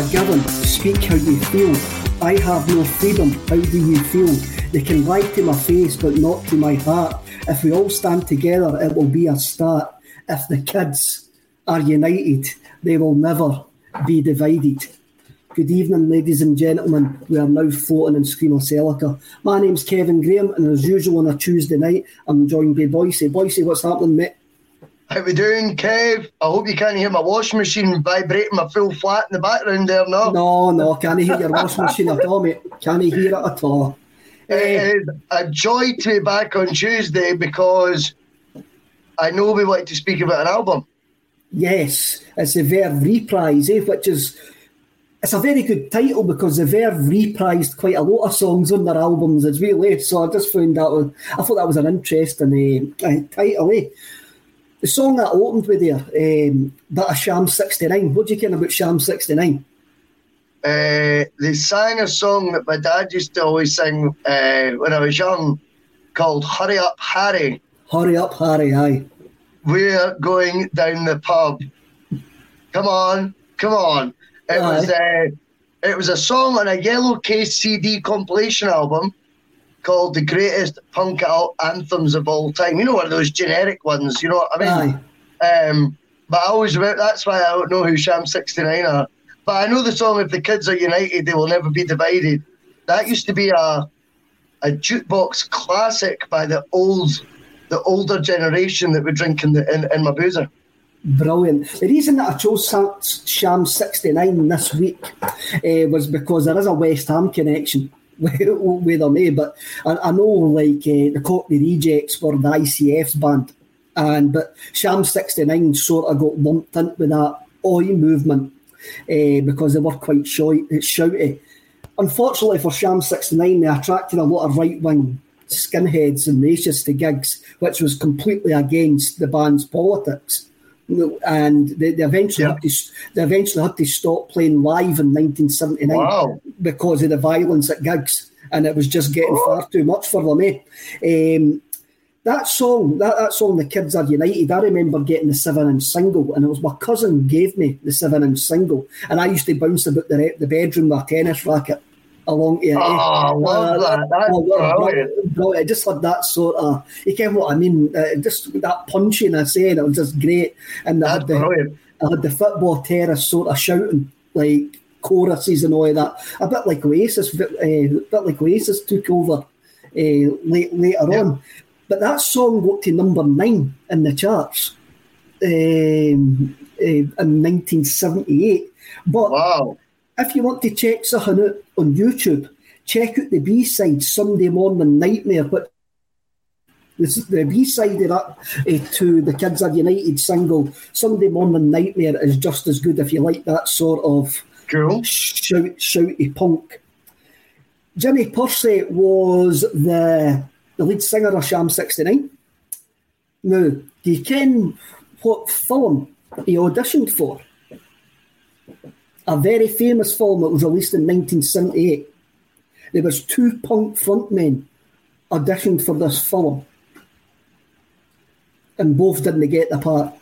a given. Speak how you feel. I have no freedom. How do you feel? They can lie to my face, but not to my heart. If we all stand together, it will be a start. If the kids are united, they will never be divided. Good evening, ladies and gentlemen. We are now floating in Screamacelica. My name's Kevin Graham, and as usual on a Tuesday night, I'm joined by Boycie. Boycie, what's happening, mate? How we doing, Kev? I hope you can't hear my washing machine vibrating my full flat in the background there, no? No, no, can't hear your washing machine at all, mate. Can't hear it at all. It is a joy to be back on Tuesday because I know we want to speak about an album. Yes, it's the Verve Reprise, eh, which is it's a very good title because the Verve reprised quite a lot of songs on their albums as well. Eh? So I just found that was, I thought that was an interesting uh, title. Eh? The song that I opened with there, um, bit of Sham sixty nine. What do you care about Sham sixty nine? Uh, they sang a song that my dad used to always sing uh, when I was young called Hurry Up Harry. Hurry up, Harry! Aye. We're going down the pub. Come on, come on. It Aye. was uh, it was a song on a yellow case CD compilation album called "The Greatest Punk Anthems of All Time." You know, one of those generic ones. You know what I mean? Um, but I always re- that's why I don't know who Sham sixty nine are. But I know the song "If the Kids Are United, They Will Never Be Divided." That used to be a a jukebox classic by the old the older generation that would drink in the in, in my boozer. Brilliant. The reason that I chose Sham 69 this week uh, was because there is a West Ham connection with them, eh? but I, I know like uh, the Cockney Rejects were the ICF's band, and but Sham 69 sort of got lumped in with that Oi movement uh, because they were quite shouty. Unfortunately for Sham 69, they attracted a lot of right wing skinheads and racists to gigs, which was completely against the band's politics. And they, they eventually Yeah. had to they eventually had to stop playing live in 1979 Wow. because of the violence at gigs, and it was just getting Oh. far too much for them. Eh? Um, that song, that, that song, "The Kids Are United." I remember getting the seven-inch single, and it was my cousin gave me the seven-inch single, and I used to bounce about the, the bedroom with a tennis racket along eh? Oh, I love that. That's brilliant. brilliant. It just had that sort of, you get what I mean? Uh, just that punching I say, it was just great. And I had the, brilliant. I had the football terrace sort of shouting like choruses and all of that. A bit like Oasis, uh, a bit like Oasis took over uh, late, later Yeah. on. But that song got to number nine in the charts um, uh, in 1978. But Wow. If you want to check something out on YouTube, check out the B side Sunday Morning Nightmare. But this is the B side of that uh, to the Kids Are United single Sunday Morning Nightmare is just as good if you like that sort of Cool. shout shouty punk. Jimmy Pursey was the the lead singer of Sham 69. Now, do you ken what film he auditioned for? A very famous film that was released in 1978. There was two punk frontmen auditioned for this film. And both didn't get the part.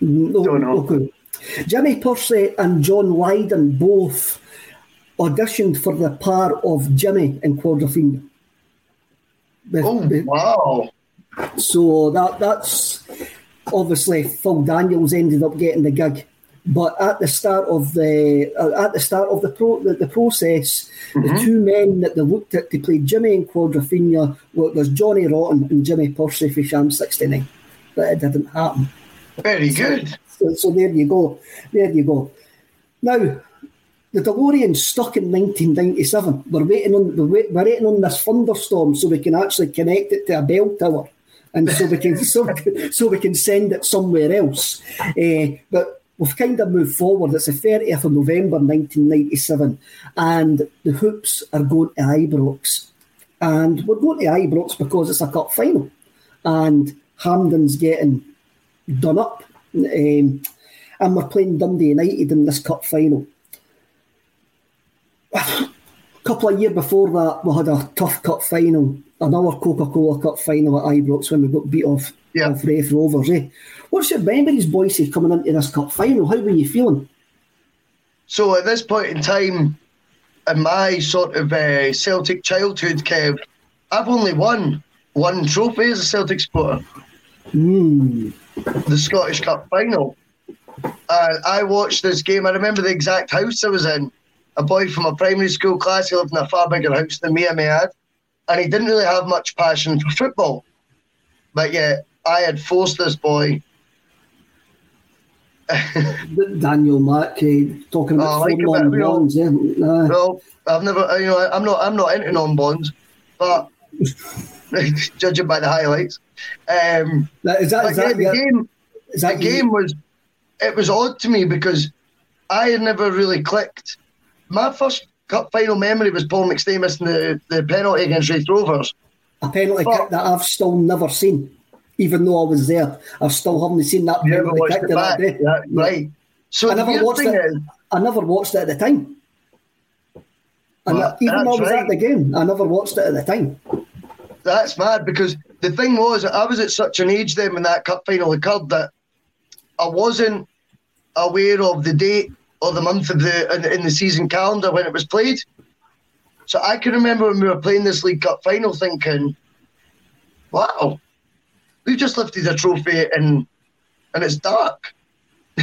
No, Don't know. Okay. Jimmy Pursey and John Lydon both auditioned for the part of Jimmy in Quadrophenia. Oh, wow. so that that's obviously Phil Daniels ended up getting the gig, but at the start of the uh, at the start of the pro the, the process, the two men that they looked at to play Jimmy and Quadrophenia were, was Johnny Rotten and Jimmy Pursey for Sham sixty nine, but it didn't happen. Very good. So, so there you go, there you go. Now. The DeLorean stuck in 1997. We're waiting on we're waiting on this thunderstorm so we can actually connect it to a bell tower, and so we can so, so we can send it somewhere else. Eh, but we've kind of moved forward. It's the 30th of November 1997, and the hoops are going to Ibrox, and we're going to Ibrox because it's a cup final, and Hampden's getting done up, um, and we're playing Dundee United in this cup final couple of years before that, we had a tough cup final, another Coca Cola Cup final at Ibrox when we got beat off, Yeah. off Raith Rovers. Eh? What's your memories, Boycie, coming into this cup final? How were you feeling? So at this point in time, in my sort of uh, Celtic childhood, Kev, I've only won one trophy as a Celtic supporter. The Scottish Cup final. And I watched this game. I remember the exact house I was in. A boy from a primary school class. He lived in a far bigger house than me, I may add. And he didn't really have much passion for football. But yet, I had forced this boy Daniel Mack eh, talking Oh, about I like four a bit, non bonds. Eh? Nah. No, I've never. You know, I'm not. I'm not into non-bonds, but judging by the highlights, um, That- Is that, yeah, that, the game. is that you- game was. It was odd to me because I had never really clicked. My first cup final memory was Paul McStay missing the, the penalty against Raith Rovers. a penalty Fuck. kick that I've still never seen, even though I was there. I've still haven't seen that penalty kick to that day. yeah, right? So I never watched it. is, I never watched it at the time. And Well, even though I was at the game, I never watched it at the time. That's mad because the thing was, I was at such an age then when that cup final occurred that I wasn't aware of the date or the month of the in, in the season calendar when it was played. So I can remember when we were playing this League Cup final, thinking, "Wow, we've just lifted a trophy and and it's dark."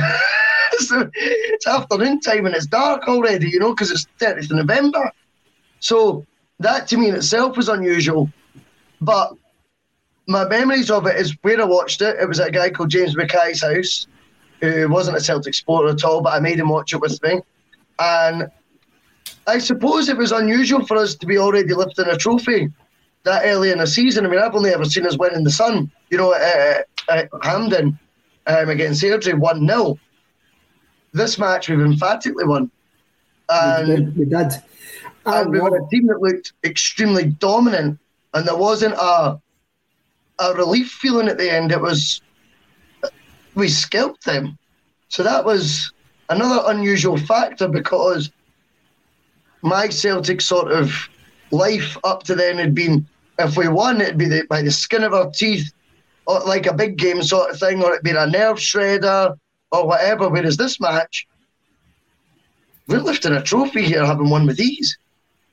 so it's afternoon time and it's dark already, you know, because it's 30th of November. So that to me in itself was unusual. But my memories of it is where I watched it. It was at a guy called James Mackay's house, who wasn't a Celtic supporter at all, but I made him watch it with me. And I suppose it was unusual for us to be already lifting a trophy that early in the season. I mean, I've only ever seen us win in the sun, you know, at, at Hampden um, against Airdrie 1 0. This match we've emphatically won. we, And did, we did. And we were a team that looked extremely dominant, and there wasn't a a relief feeling at the end. It was we scalped them, so that was another unusual factor because my Celtic sort of life up to then had been if we won, it'd be the, by the skin of our teeth, or like a big game sort of thing, or it'd be a nerve shredder or whatever. Whereas this match, we're lifting a trophy here, having won with ease.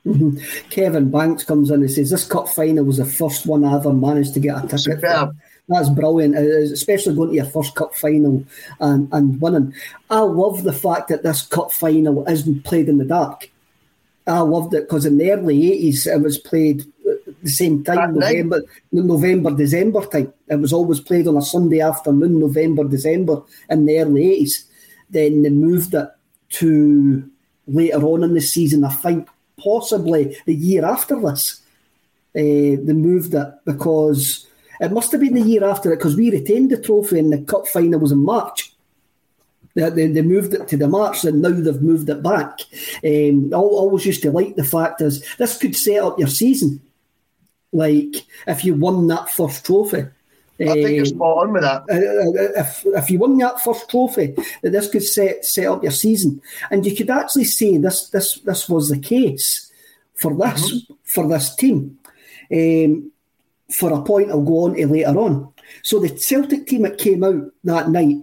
Mm-hmm. Kevin Banks comes in and says this cup final was the first one I ever managed to get a ticket Superb. for. That's brilliant, uh, uh, especially going to your first cup final and, and winning. I love the fact that this cup final isn't played in the dark. I loved it because in the early 80s it was played uh, the same time, November, November, December time. It was always played on a Sunday afternoon, November, December in the early 80s. Then they moved it to later on in the season, I think possibly the year after this. Uh, they moved it because it must have been the year after it because we retained the trophy and the cup final was in March. They, they, they, moved it to the March and now they've moved it back. Um, I always used to like the fact is this could set up your season like if you won that first trophy. I think you're spot on with that. Uh, uh, if, if you won that first trophy, this could set set up your season, and you could actually say this this this was the case for this mm-hmm. for this team. Um, for a point, I'll go on to later on. So the Celtic team that came out that night,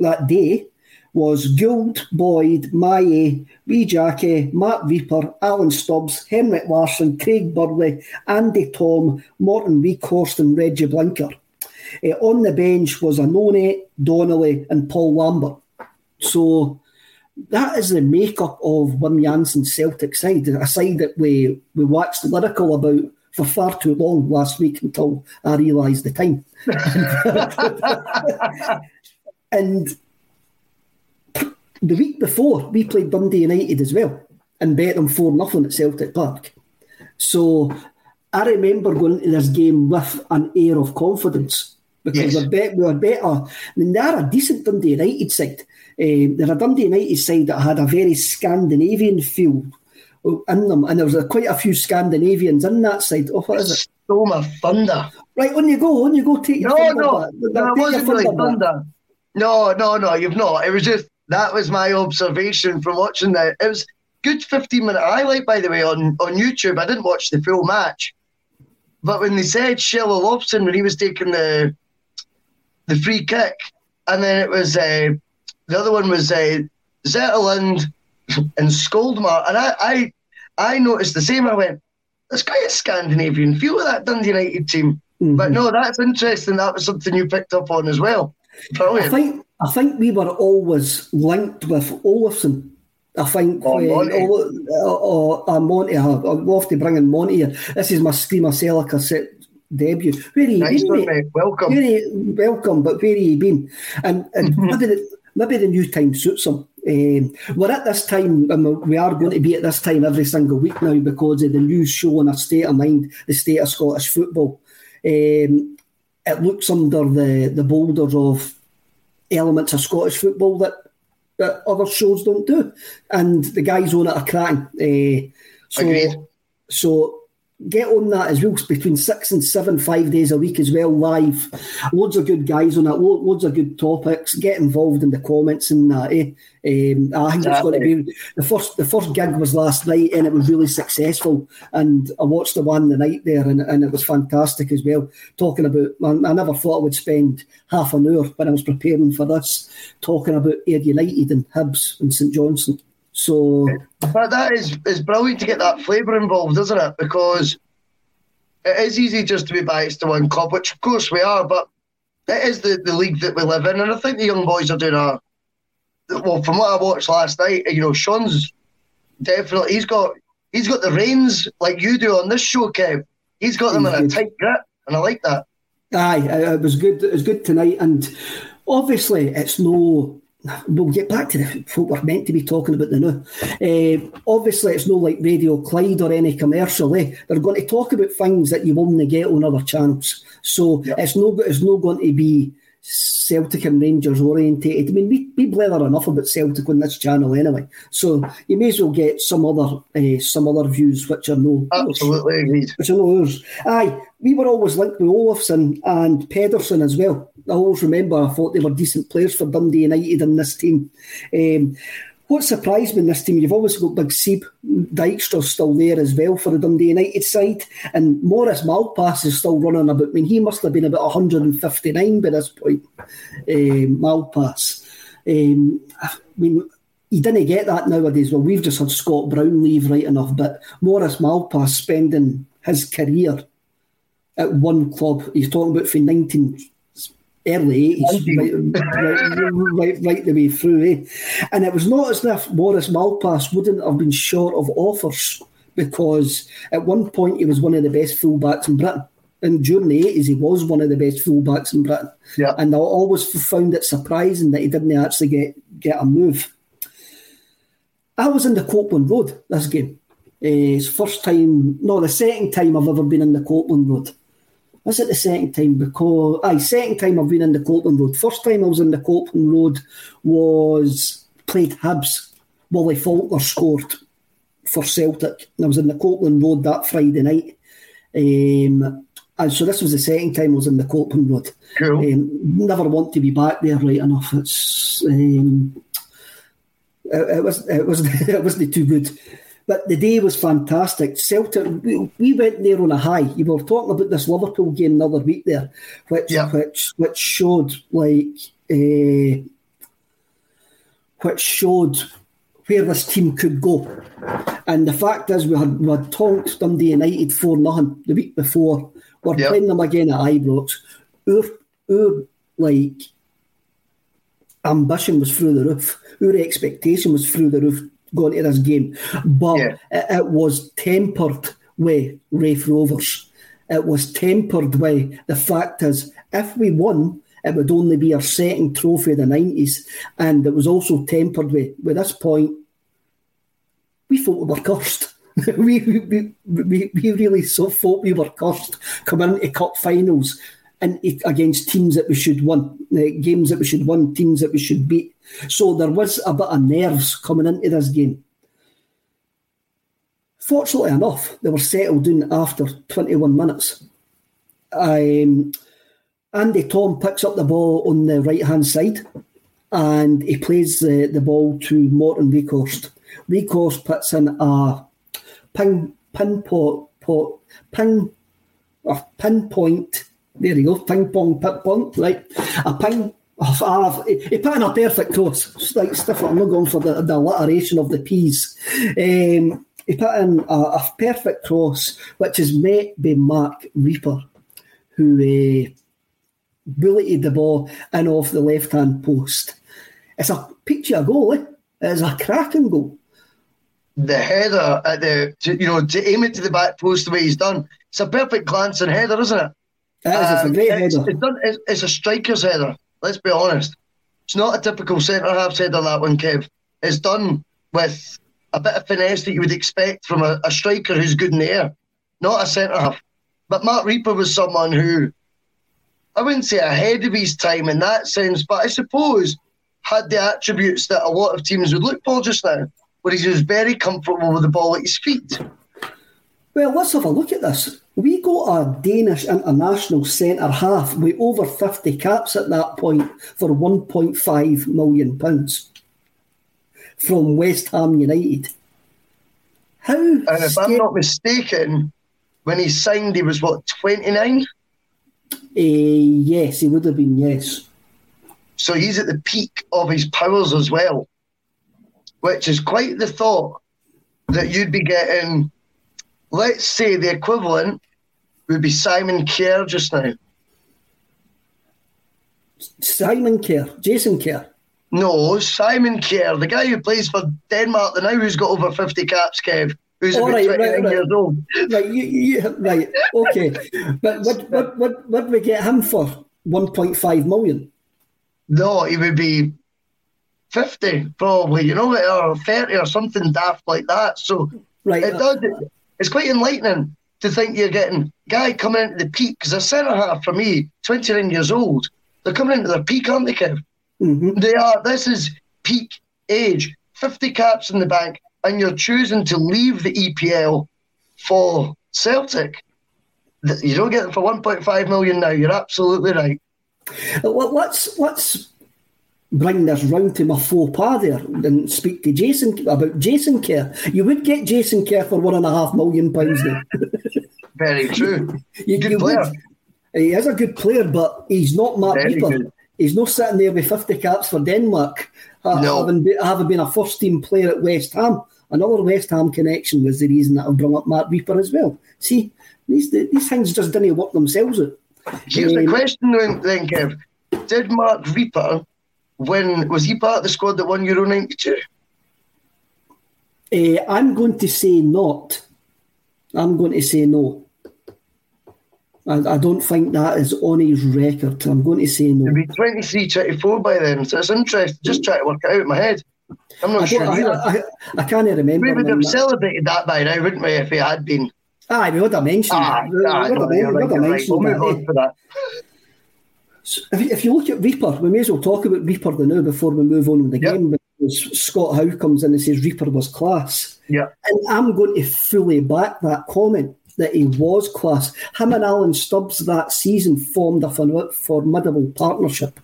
that day, was Gould, Boyd, Mahé, Wee Jackie, Matt Rieper, Alan Stubbs, Henrik Larsson, Craig Burley, Andy Thom, Morten Wieghorst and Regi Blinker. Uh, on the bench was Annoni, Donnelly and Paul Lambert. So that is the makeup of Wim Jansen's Celtic side, a side that we, we waxed lyrical about for far too long last week until I realised the time. and the week before, we played Dundee United as well and bet them 4 nothing at Celtic Park. So I remember going to this game with an air of confidence because yes. we, bet, we were better. I mean, they're a decent Dundee United side. Um, they're a Dundee United side that had a very Scandinavian feel in them, and there was a, quite a few Scandinavians in that side. Oh, what is it? Storm of Thunder. Right, on you go, on you go, take your no, no, no, wasn't really thunder. No, no, no, you've not. It was just that was my observation from watching that. It was good 15 minute highlight, by the way, on, on YouTube. I didn't watch the full match. But when they said Kjell Olofsson, when he was taking the the free kick, and then it was uh, the other one was uh, Zetterlund and Skoldmark, and I, I I noticed the same. I went, there's quite a Scandinavian feel of that Dundee United team. Mm-hmm. But no, that's interesting. That was something you picked up on as well. Brilliant. I think I think we were always linked with Olofsson. I think oh, when Monty. Oh, uh, uh, Monty, love to bring in Monty here. This is my Screamer Cellar cassette debut. Where you nice been, mate? Welcome. Where welcome, but where have you been? And, and maybe, the, maybe the new time suits him. Um, we're at this time, and we are going to be at this time every single week now because of the news show on our state of mind, the state of Scottish football. Um, it looks under the, the boulders of elements of Scottish football that, that other shows don't do. And the guys on it are cracking. Uh, so, Agreed. So get on that as well between six and seven five days a week as well live. Loads of good guys on that loads of good topics. Get involved in the comments and that eh? um, I think it's going to be the first the first gig was last night and it was really successful. And I watched the one the night there and, and it was fantastic as well. Talking about I, I never thought I would spend half an hour when I was preparing for this talking about Ayr United and Hibs and St Johnstone so, but that is is brilliant to get that flavour involved, isn't it? Because it is easy just to be biased to one club, which of course we are, but it is the, the league that we live in, and I think the young boys are doing a well. From what I watched last night, you know, Sean's definitely he's got he's got the reins like you do on this show, Kev. He's got them in a tight grip, and I like that. Aye, it was good. It was good tonight, and obviously it's no we'll get back to the what we're meant to be talking about the now. Uh, obviously, it's no like Radio Clyde or any commercial. Eh? They're going to talk about things that you only get on other channels. So yep. it's no it's not going to be Celtic and Rangers orientated. I mean, we, we blather enough about Celtic on this channel anyway, so you may as well get some other uh, some other views which are no absolutely agreed. Which are no ours. Aye, we were always linked with Olofsson and Pedersen as well. I always remember I thought they were decent players for Dundee United in this team. Um, what surprised me in this team, you've always got Big Sieb Dijkstra still there as well for the Dundee United side, and Maurice Malpas is still running about. I mean, he must have been about 159 by this point, um, Malpas. Um, I mean, you didn't get that nowadays. Well, we've just had Scott Brown leave right enough, but Maurice Malpas spending his career at one club, he's talking about from 19 early 80s, right, right, right, right, the way through. Eh? And it was not as if Maurice Malpas wouldn't have been short of offers because at one point he was one of the best fullbacks in Britain. And during the 80s, he was one of the best fullbacks in Britain. Yeah. And I always found it surprising that he didn't actually get, get a move. I was in the Copeland Road this game. Uh, it's first time, no, the second time I've ever been in the Copeland Road. Was it the second time? Because aye, second time I've been in the Copeland Road. First time I was in the Copeland Road was played Hibs. Willie Falconer scored for Celtic. And I was in the Copeland Road that Friday night. Um, and so this was the second time I was in the Copeland Road. Cool. Um, never want to be back there right enough. It's um, it, it was it was it wasn't too good. But the day was fantastic. Celtic, we, we, went there on a high. You were talking about this Liverpool game the other week there, which yeah. which which showed like uh, which showed where this team could go. And the fact is, we had we had tonked Dundee United for nothing the week before. We're Yep. playing them again at Ibrox. Our, our like ambition was through the roof. Our expectation was through the roof going to this game. But Yeah. it, it was tempered with Raith Rovers. It was tempered with the fact is if we won, it would only be our second trophy of the nineties. And it was also tempered with with this point, we thought we were cursed. we, we, we, we really so thought we were cursed coming into cup finals and against teams that we should win, uh, games that we should win, teams that we should beat. So there was a bit of nerves coming into this game. Fortunately enough, they were settled in after 21 minutes. Um, Andy Thom picks up the ball on the right hand side and he plays the, the ball to Morten Wieghorst. Wieghorst puts in a ping, pin pot, pot, ping, a pinpoint. There you go, ping pong, ping pong, right? A ping. Oh, he put in a perfect cross. Like stuff. I'm not going for the, the alliteration of the P's. Um, he put in a, a perfect cross, which is met by Mark Rieper, who uh, bulleted the ball in off the left hand post. It's a picture goal, eh? It's a cracking goal. The header at the, you know, to aim it to the back post the way he's done. It's a perfect glancing header, isn't it? It is, it's a Um, great it's, header. It's, done, it's, it's a striker's header. Let's be honest. It's not a typical centre half header that one, Kev. It's done with a bit of finesse that you would expect from a, a striker who's good in the air, not a centre half. But Mark Rieper was someone who I wouldn't say ahead of his time in that sense, but I suppose had the attributes that a lot of teams would look for just now, where he was very comfortable with the ball at his feet. Well, let's have a look at this. We got a Danish international centre half with over 50 caps at that point for £1.5 million pounds from West Ham United. How? And if I'm not mistaken, when he signed, he was what, 29? Eh, yes, he would have been, yes. So he's at the peak of his powers as well, which is quite the thought that you'd be getting, let's say the equivalent would be Simon Kjær just now. Simon Kjær, Jason Kerr. No, Simon Kjær, the guy who plays for Denmark the now, who's got over 50 caps, Kev, who's about right, right, right. years old. Right, you, you, right, okay. But what, what, what, what we get him for? 1.5 million. No, he would be 50 probably, you know, or 30 or something daft like that. So Right. it does. It's quite enlightening to think you're getting guy coming into the peak because a centre half for me, 29 years old, They're coming into their peak, aren't they, Kev? Mm-hmm. They are. This is peak age. 50 caps in the bank, and you're choosing to leave the EPL for Celtic. You don't get them for 1.5 million now. You're absolutely right. Let's let's bring this round to my faux pas there and speak to Jason about Jason Kerr. You would get Jason Kerr for one and a half million pounds now. Very true. you, Good you player. would. He is a good player, but he's not Mark Very Rieper. good. He's not sitting there with 50 caps for Denmark, No. having, be, having been a first team player at West Ham. Another West Ham connection was the reason that I brought up Mark Rieper as well. See, these these things just didn't work themselves out. Here's the Um, question then, then, Kev. Did Mark Rieper win? Was he part of the squad that won Euro 92? Uh, I'm going to say not. I'm going to say no. I, I don't think that is on his record. I'm going to say no. It'd be 23, 24 by then. So it's interesting. Just try to work it out in my head. I'm not I, sure I. I, I can't remember. we would have celebrated that by now, wouldn't we, if he had been? Aye, we would have mentioned Ah, that. We would have no, we would have right. mentioned We'll that. If you, look at Rieper, we may as well talk about Rieper the now before we move on with the Yep. game because Scott Howe comes in and says Rieper was class. Yeah. And I'm going to fully back that comment that he was class. Him and Alan Stubbs that season formed a formidable partnership.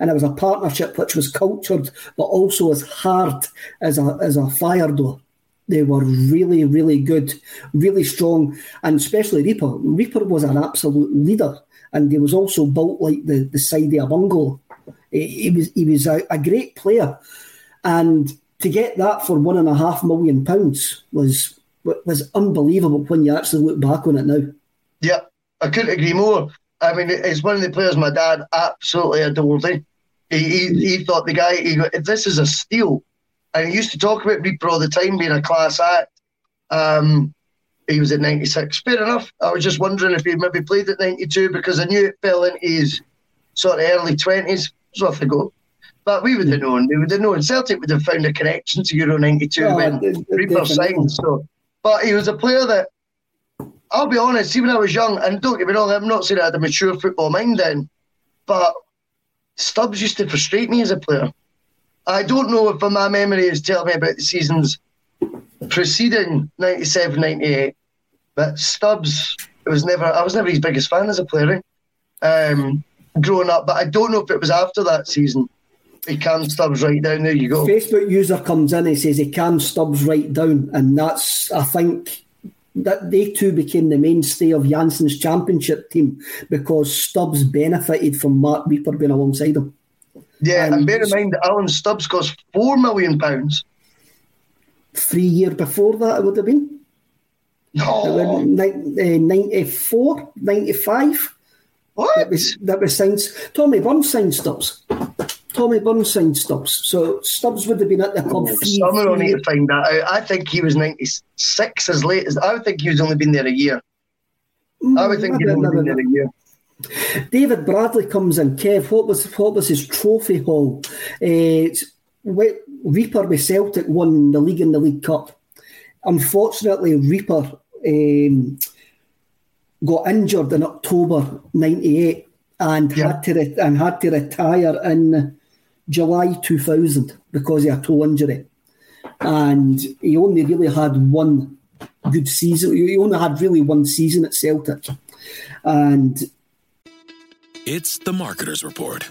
And it was a partnership which was cultured but also as hard as a, as a fire door. They were really, really good, really strong, and especially Rieper. Rieper was an absolute leader, and he was also built like the, the side of a bungalow. He, he was he was a, a great player, and to get that for one and a half million pounds was was unbelievable when you actually look back on it now. Yeah, I couldn't agree more. I mean, it's one of the players my dad absolutely adored. He, he, he thought the guy, he, go- this is a steal. And he used to talk about Rieper all the time being a class act. Um, he was at 96. Fair enough. I was just wondering if he maybe played at 92 because I knew it fell into his sort of early 20s. It's worth a go. But we would have known. We would have known. Celtic would have found a connection to Euro 92 Oh, when Rieper signed. So, but he was a player that I'll be honest, even I was young, and don't get me wrong, I'm not saying I had a mature football mind then, but Stubbs used to frustrate me as a player. I don't know if my memory is telling me about the seasons preceding 97, 98, but Stubbs it was never, I was never his biggest fan as a player eh? um, growing up, but I don't know if it was after that season. He can Stubbs right down, there you go. Facebook user comes in and says he can Stubbs right down, and that's I think that they two became the mainstay of Jansen's championship team because Stubbs benefited from Mark Rieper being alongside him. Yeah, and And- bear in mind that Alan Stubbs cost £4 million. pounds. Three year before that, it would have been No. Nin- eh, 94, 95. That was that was signed. Tommy Burns signed Stubbs. Tommy Burns signed Stubbs. So Stubbs would have been at the club. three- Someone will need to find that out. I think he was 96 as late as I would think he was only been there a year. I would think he'd only been there a year. David Bradley comes in. Kev, what was what was his trophy haul? Uh, Rieper with Celtic won the league and the League Cup. Unfortunately, Rieper um, got injured in October '98 and Yeah. had to re- and had to retire in July 2000 because of a toe injury. And he only really had one good season. He only had really one season at Celtic, and It's the Marketer's Report.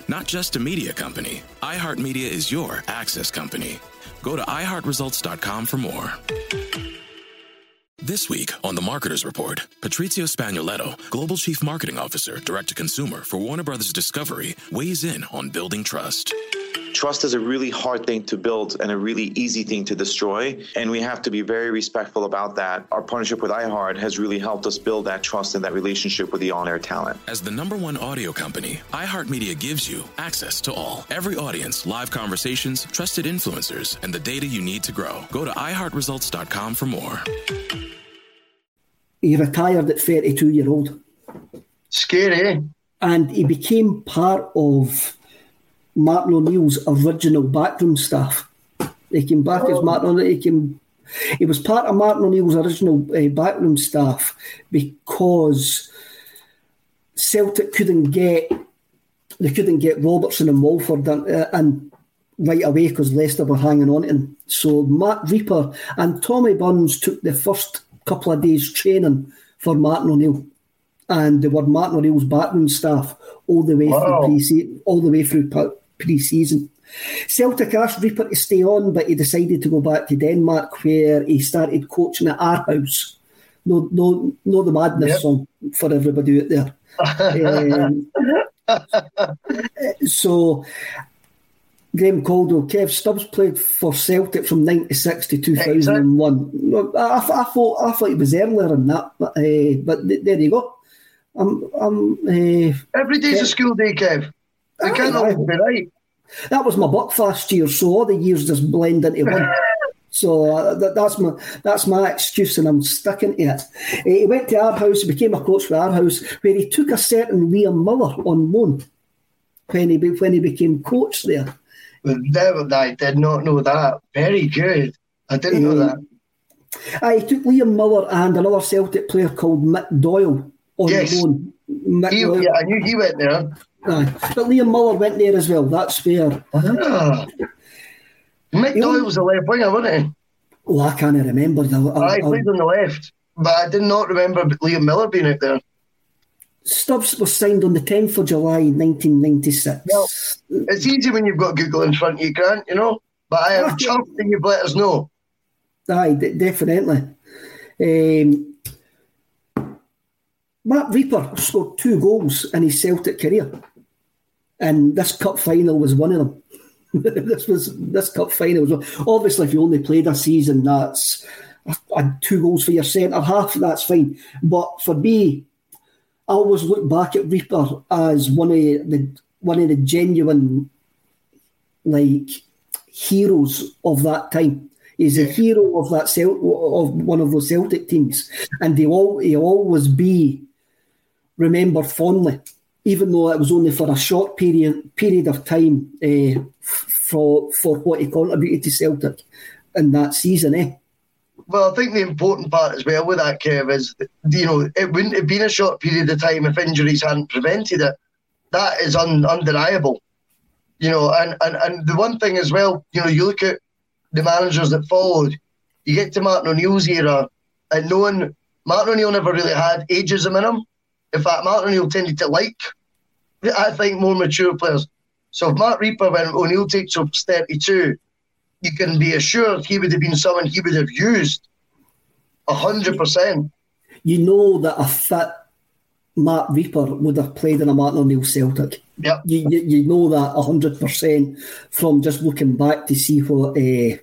Not just a media company, iHeartMedia is your access company. Go to iHeartResults.com for more. This week on The Marketers Report, Patrizio Spagnoletto, Global Chief Marketing Officer, Direct to Consumer for Warner Brothers Discovery, weighs in on building trust. Trust is a really hard thing to build and a really easy thing to destroy. And we have to be very respectful about that. Our partnership with iHeart has really helped us build that trust and that relationship with the on air talent. As the number one audio company, iHeartMedia gives you access to all, every audience, live conversations, trusted influencers, and the data you need to grow. Go to iHeartResults.com for more. He retired at 32 year old. Scary. And he became part of Martin O'Neill's original backroom staff. He came back oh. as Martin O'Neill. He came. He was part of Martin O'Neill's original uh, backroom staff because Celtic couldn't get they couldn't get Robertson and Walford and, uh, and right away because Leicester were hanging on to him. So Matt Rieper and Tommy Burns took the first couple of days training for Martin O'Neill, and they were Martin O'Neill's backroom staff all the way wow. through pre all the way through pre-season. Celtic asked Rieper to stay on, but he decided to go back to Denmark, where he started coaching at Aarhus. No, no, no, the madness yep. song for everybody out there. um, so, Graham Caldwell, Kev Stubbs played for Celtic from '96 to 2001. I, I, thought I thought he was earlier than that, but, uh, but there you go. I'm, I'm, uh, Every day's Kev, a school day, Kev. I can't always be right. That was my Buckfast year, so all the years just blend into one. So uh, that, that's my that's my excuse, and I'm sticking to it. Uh, he went to Aarhus, became a coach for Aarhus, where he took a certain Liam Miller on loan when he when he became coach there. Well, never, I did not know that. Very good. I didn't know that. I took Liam Miller and another Celtic player called Mick Doyle on yes. loan. Mick he, yeah, I knew he went there. Aye. But Liam Miller went there as well. That's fair. Ah. Mick you Doyle was a left winger, wasn't he? Oh, I can't remember. I, I, played on the left, but I did not remember Liam Miller being out there. Stubbs was signed on the 10th of July 1996. Well, it's easy when you've got Google in front of you, Grant, you know? But I am chuffed that you've let us know. Aye, d- definitely. Um, Matt Rieper scored two goals in his Celtic career, and this cup final was one of them. this was this cup final was obviously if you only played a season, that's uh, two goals for your centre half. That's fine, but for me, I always look back at Rieper as one of the one of the genuine like heroes of that time. He's a hero of that Celt- of one of those Celtic teams, and he will he'll always be remembered fondly, even though it was only for a short period period of time uh, for for what he contributed to Celtic in that season. Eh? Well, I think the important part as well with that, Kev, is you know it wouldn't have been a short period of time if injuries hadn't prevented it. That is un, undeniable. You know, and, and and the one thing as well, you know, you look at the managers that followed. You get to Martin O'Neill's era, and knowing Martin O'Neill never really had ageism in him. In fact, Martin O'Neill tended to like, I think, more mature players. So if Mark Rieper, when O'Neill takes up 32, you can be assured he would have been someone he would have used hundred percent. You know that a fit Matt Rieper would have played in a Martin O'Neill Celtic. Yep. You, you, you know that hundred percent from just looking back to see what uh,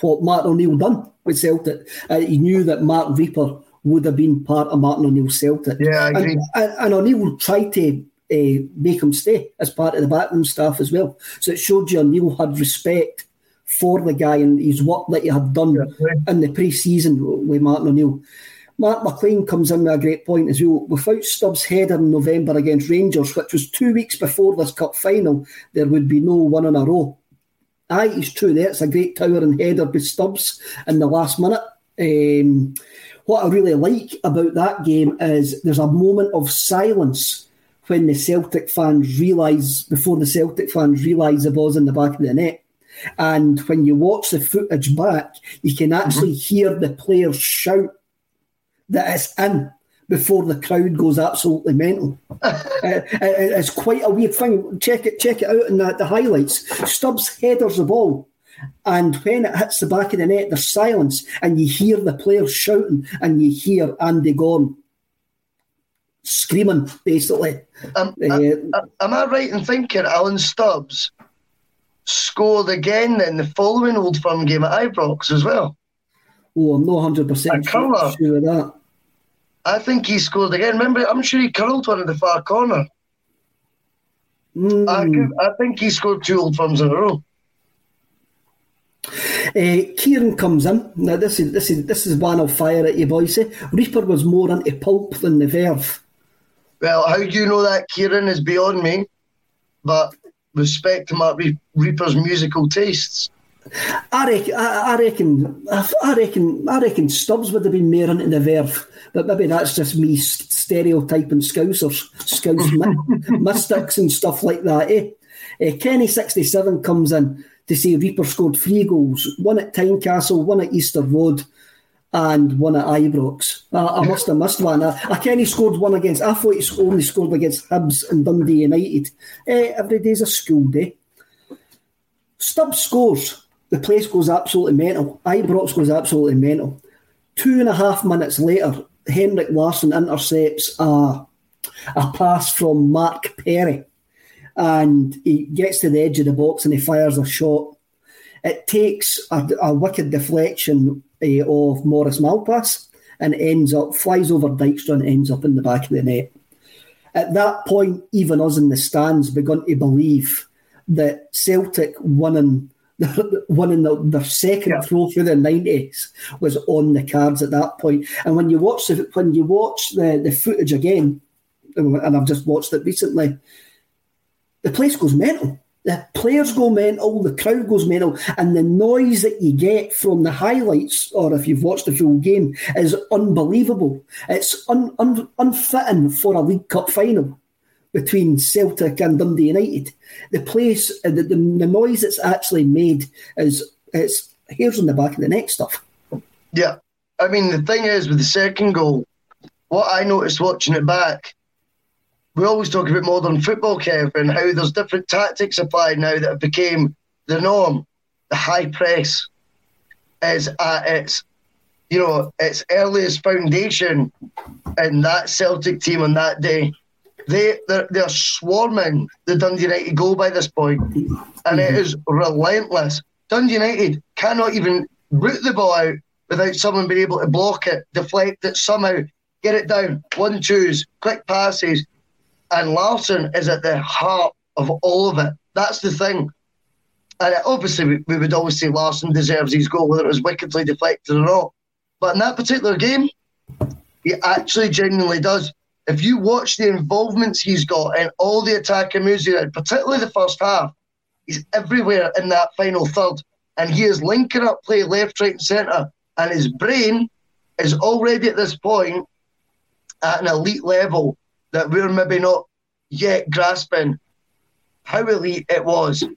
what Martin O'Neill done with Celtic. Uh, you knew that Mark Rieper would have been part of Martin O'Neill Celtic. Yeah, I agree. And, and, and O'Neill tried to uh, make him stay as part of the backroom staff as well. So it showed you O'Neill had respect for the guy and his work that he had done yeah, in the pre-season with Martin O'Neill. Mark McLean comes in with a great point as well. Without Stubbs' header in November against Rangers, which was two weeks before this cup final, there would be no one in a row. Aye, it's true. That's a great towering header with Stubbs in the last minute. Um, what I really like about that game is there's a moment of silence when the Celtic fans realise, before the Celtic fans realise the ball's in the back of the net. And when you watch the footage back, you can actually mm-hmm. hear the players shout that it's in before the crowd goes absolutely mental. uh, it's quite a weird thing. Check it, check it out in the, the highlights. Stubbs headers the ball, And when it hits the back of the net, there's silence, and you hear the players shouting, and you hear Andy Gaughan screaming, basically. Um, uh, uh, am I right in thinking Alan Stubbs scored again in the following Old Firm game at Ibrox as well? Oh, I'm not 100% sure, sure of that. I think he scored again. Remember, I'm sure he curled one in the far corner. Mm. I, I, think he scored two Old Firms in a row. Uh, Kieran comes in. Now this is this is this is one I'll fire at you, boys. Rieper was more into pulp than the Verve. Well, how do you know that, Kieran, is beyond me. But respect to Mark Rieper's musical tastes. I reckon, I, reckon, I reckon, I reckon Stubbs would have been more into the Verve, but maybe that's just me stereotyping Scousers, Scouse mystics and stuff like that. Eh? Uh, Kenny sixty seven comes in to say Rieper scored three goals, one at Tynecastle, one at Easter Road, and one at Ibrox. I, I must have missed one. I, I he scored one against. I thought he only scored against Hibs and Dundee United. Eh, every day's a school day. Stubbs scores. The place goes absolutely mental. Ibrox goes absolutely mental. Two and a half minutes later, Henrik Larsson intercepts a, a pass from Mark Perry and he gets to the edge of the box and he fires a shot. It takes a, a wicked deflection uh, of Maurice Malpas and ends up, flies over Dijkstra and ends up in the back of the net. At that point, even us in the stands begun to believe that Celtic winning winning the, their second yeah. throw through the nineties was on the cards at that point. And when you watch the when you watch the, the footage again, and I've just watched it recently, the place goes mental the players go mental, the crowd goes mental, and the noise that you get from the highlights, or if you've watched the full game, is unbelievable. It's un, un, unfitting for a League Cup final between Celtic and Dundee United. The place, uh, the, the, the noise that's actually made is it's hairs on the back of the neck stuff. Yeah, I mean the thing is with the second goal, what I noticed watching it back we always talk about modern football, Kev, and how there's different tactics applied now that have became the norm. The high press is at its, you know, its earliest foundation in that Celtic team on that day. They they're, they're swarming the Dundee United goal by this point, and mm-hmm. it is relentless. Dundee United cannot even root the ball out without someone being able to block it, deflect it somehow, get it down. One twos, quick passes, and Larsson is at the heart of all of it. That's the thing. And obviously, we, we would always say Larsson deserves his goal, whether it was wickedly deflected or not. But in that particular game, he actually genuinely does. If you watch the involvements he's got in all the attacking moves he did, particularly the first half, he's everywhere in that final third. And he is linking up play left, right, and centre. And his brain is already at this point at an elite level that we're maybe not yet grasping how elite it was. Do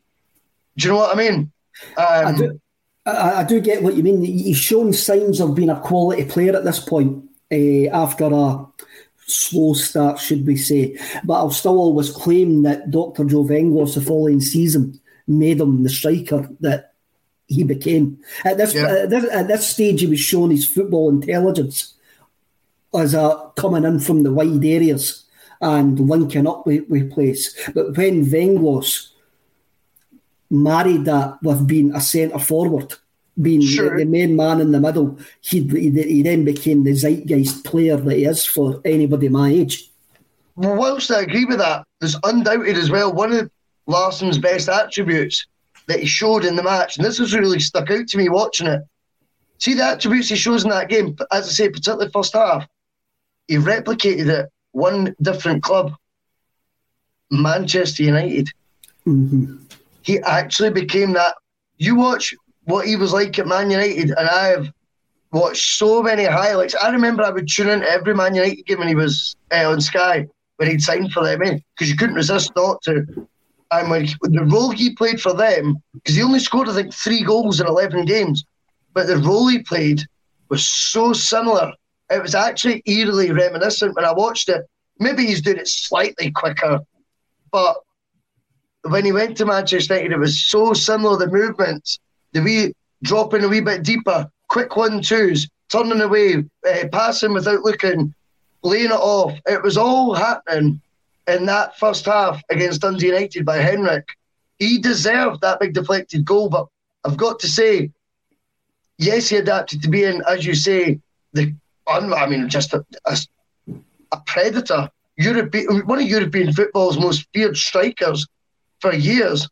you know what I mean? Um, I, do, I, I, do get what you mean. He's shown signs of being a quality player at this point uh, after a slow start, should we say. But I'll still always claim that Dr. Joe Venglos the following season made him the striker that he became. At this, yeah. at this, at this stage, he was showing his football intelligence as a coming in from the wide areas and linking up with, with place. But when Venglos married that with being a centre forward, being sure. the, the, main man in the middle, he, he then became the zeitgeist player that he is for anybody my age. Well, whilst I agree with that, there's undoubted as well one of Larsson's best attributes that he showed in the match, and this has really stuck out to me watching it. See the attributes he shows in that game, as I say, particularly first half. He replicated it one different club, Manchester United. Mm-hmm. He actually became that. You watch what he was like at Man United, and I have watched so many highlights. I remember I would tune in every Man United game when he was uh, on Sky when he'd signed for them, because eh? you couldn't resist not to. And when he, the role he played for them, because he only scored I think three goals in eleven games, but the role he played was so similar it was actually eerily reminiscent when I watched it. Maybe he's doing it slightly quicker, but when he went to Manchester United, it was so similar the movements the wee dropping a wee bit deeper, quick one twos, turning away, uh, passing without looking, laying it off. It was all happening in that first half against Dundee United by Henrik. He deserved that big deflected goal, but I've got to say, yes, he adapted to being, as you say, the I mean, just a, a, a predator. European, one of European football's most feared strikers for years.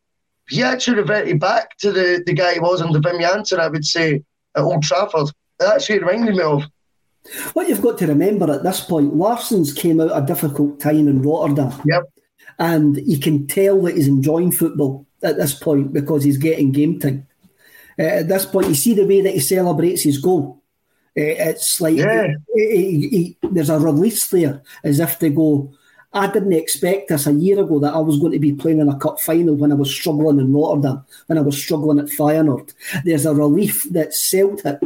He actually reverted back to the, the guy he was under Wim Jansen, I would say, at Old Trafford. That's who he reminded me of. What you've got to remember at this point, Larsson's came out a difficult time in Rotterdam. Yep. And you can tell that he's enjoying football at this point because he's getting game time. Uh, at this point, you see the way that he celebrates his goal. Uh, it's like yeah. he, he, he, there's a release there, as if they go, I didn't expect this a year ago that I was going to be playing in a cup final when I was struggling in Rotterdam, when I was struggling at Feyenoord. There's a relief that Celtic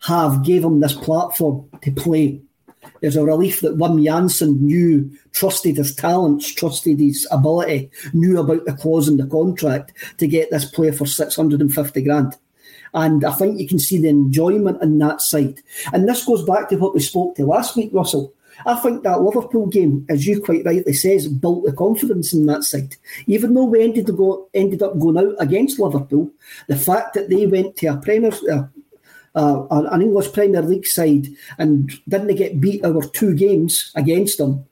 have gave him this platform to play. There's a relief that Wim Jansen knew, trusted his talents, trusted his ability, knew about the clause in the contract to get this player for 650 grand. And I think you can see the enjoyment in that side. And this goes back to what we spoke to last week, Russell. I think that Liverpool game, as you quite rightly says, built the confidence in that side. Even though we ended, go, ended up going out against Liverpool, the fact that they went to a Premier, uh, uh, an English Premier League side and didn't get beat over two games against them.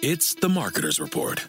It's the Marketer's Report.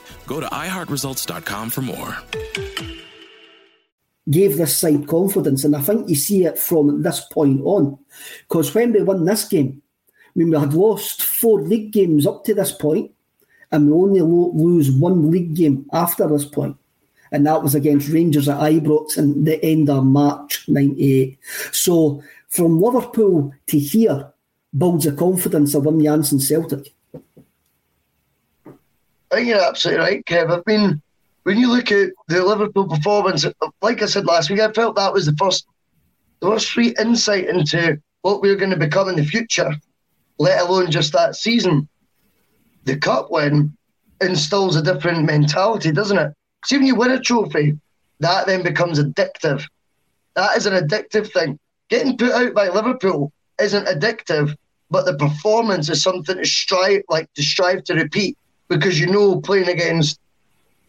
Go to iHeartResults.com for more. Gave this side confidence, and I think you see it from this point on. Because when we won this game, I mean, we had lost four league games up to this point and we only lo- lose one league game after this point, and that was against Rangers at Ibrox in the end of March '98. So from Liverpool to here builds the confidence of Wim Jansen Celtic. I think you're absolutely right, Kev. I've been when you look at the Liverpool performance, like I said last week, I felt that was the first the first free insight into what we are going to become in the future, let alone just that season the cup win instills a different mentality, doesn't it? See, when you win a trophy, that then becomes addictive. That is an addictive thing. Getting put out by Liverpool isn't addictive, but the performance is something to strive like to strive to repeat because you know playing against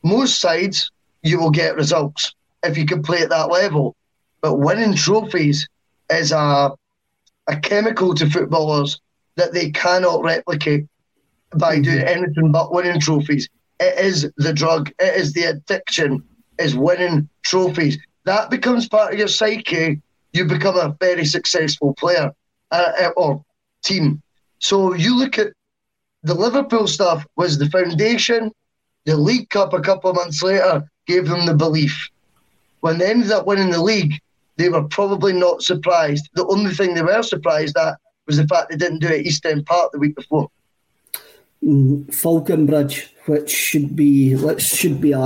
most sides you will get results if you can play at that level. But winning trophies is a a chemical to footballers that they cannot replicate by doing anything but winning trophies. It is the drug. It is the addiction. Is winning trophies. That becomes part of your psyche. You become a very successful player uh, uh, or team. So you look at the Liverpool stuff was the foundation. The League Cup a couple of months later gave them the belief. When they ended up winning the league, they were probably not surprised. The only thing they were surprised at was the fact they didn't do it at East End Park the week before. Falconbridge, which should be which should be a,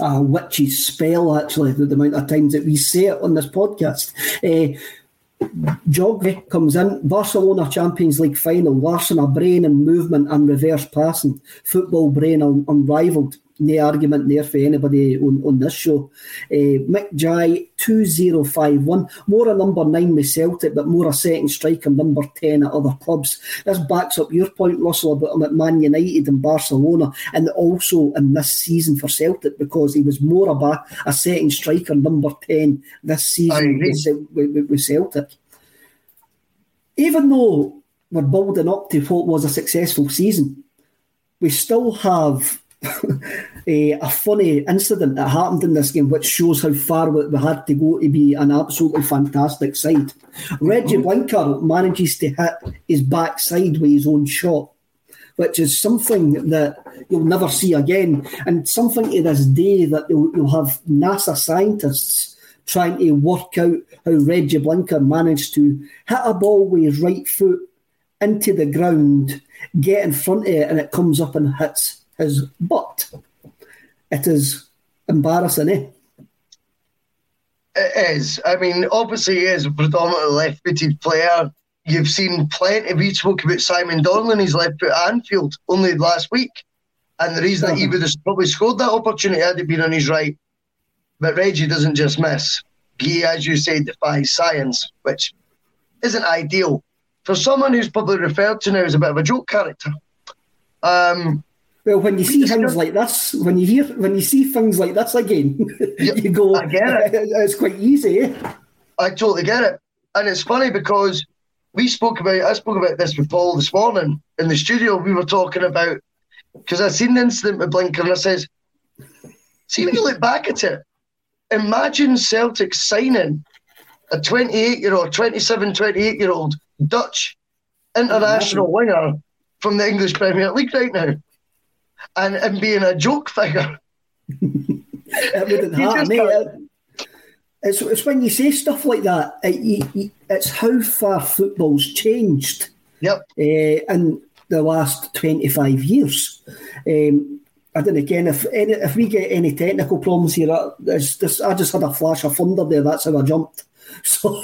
a witch's spell actually, the amount of times that we say it on this podcast. Uh, Jogge comes in, Barcelona Champions League final, Larsson a brain and movement and reverse passing, football brain un- unrivaled no argument there for anybody on, on this show. Uh, Mick Jai, 2051. More a number nine with Celtic, but more a second striker, number 10 at other clubs. This backs up your point, Russell, about him at Man United and Barcelona, and also in this season for Celtic, because he was more of a, a second striker, number 10 this season with, with, with Celtic. Even though we're building up to what was a successful season, we still have a, a, funny incident that happened in this game, which shows how far we, we had to go to be an absolutely fantastic side. Reggie mm-hmm. Blinker manages to hit his backside with his own shot, which is something that you'll never see again, and something to this day that you'll, you'll have NASA scientists trying to work out how Reggie Blinker managed to hit a ball with his right foot into the ground, get in front of it, and it comes up and hits his but. It is embarrassing, eh? It is. I mean, obviously, he is a predominantly left footed player. You've seen plenty. We spoke about Simon Donnelly he's left foot at Anfield only last week. And the reason that he would have probably scored that opportunity had it been on his right. But Reggie doesn't just miss. He, as you say, defies science, which isn't ideal for someone who's probably referred to now as a bit of a joke character. Um, well, when you see things like this, when you hear, when you see things like this again, you go, I get it. It's quite easy. Eh? I totally get it, and it's funny because we spoke about. I spoke about this with Paul this morning in the studio. We were talking about because I seen the incident with Blinker, and I says, "See when you look back at it, imagine Celtic signing a 28 year old, 27, 28 year old Dutch international winger from the English Premier League right now, and and being a joke figure. it wouldn't happen, mate. It's, it's when you say stuff like that, it, it's how far football's changed. Yep. Uh, in the last 25 years. Um, I don't know, again, if any, if we get any technical problems here, I, this, I just had a flash of thunder there. That's how I jumped. So,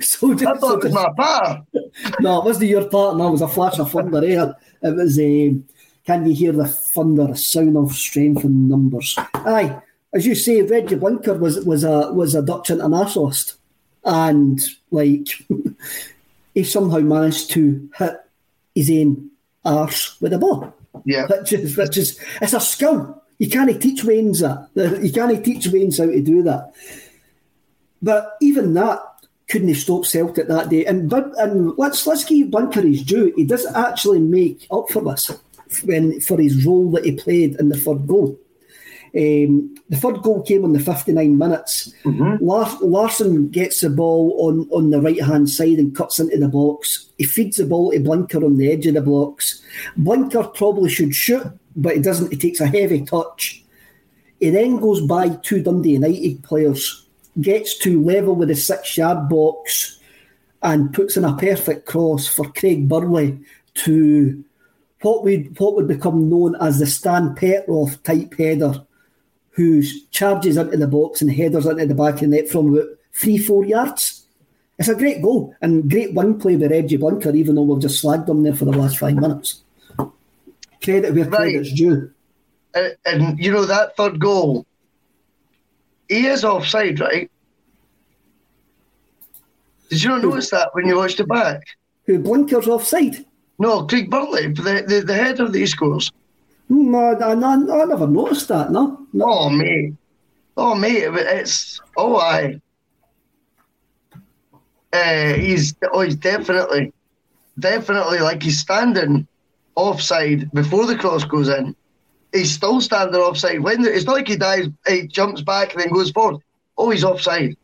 so just, I thought it was my part. no, it wasn't your part. No, it was a flash of thunder. Eh? It was. Um, can you hear the thunder, sound of strength and numbers? Aye, as you say, Reggie Blinker was was a was a Dutch internationalist, and like he somehow managed to hit his own arse with a ball. Yeah, which is which is it's a skill. You can't teach Wayne's that. You can't teach Wayne's how to do that. But even that couldn't have stopped Celtic that day. And and let's let's give Blinker his due. He does actually make up for this when for his role that he played in the third goal. Um, the third goal came on the 59 minutes. Mm-hmm. Larsson gets the ball on, on the right hand side and cuts into the box. He feeds the ball to Blinker on the edge of the box. Blinker probably should shoot, but he doesn't. He takes a heavy touch. He then goes by two Dundee United players, gets to level with the six yard box, and puts in a perfect cross for Craig Burley to what would what would become known as the Stan Petrov type header who charges into the box and headers into the back of the net from about three, four yards. It's a great goal and great wing play by Reggie Blinker, even though we've just slagged him there for the last five minutes. Credit where right. credit's due. And, and you know that third goal, he is offside, right? Did you not notice that when you watched it back? Who Blinker's offside? No, Craig Burley, the, the, the header that he scores. No, I, I, I never noticed that. No, no. Oh mate, oh mate, it's oh I. Uh, he's oh he's definitely, definitely like he's standing offside before the cross goes in. He's still standing offside when the, it's not like he dives, he jumps back and then goes forward. Oh, he's offside.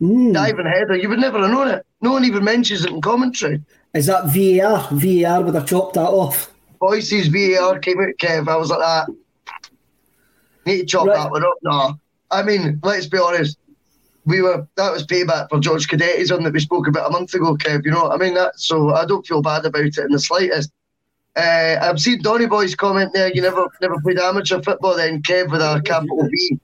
Mm. Diving header, you would never have known it. No one even mentions it in commentary. Is that VAR? VAR would have chopped that off. Voices VAR came out, Kev. I was like that. Need to chop right. that one up. No, I mean, let's be honest. We were that was payback for George Cadete's one that we spoke about a month ago, Kev. You know what I mean? That so I don't feel bad about it in the slightest. Uh, I've seen Donny Boy's comment there. You never never played amateur football, then Kev with a capital V.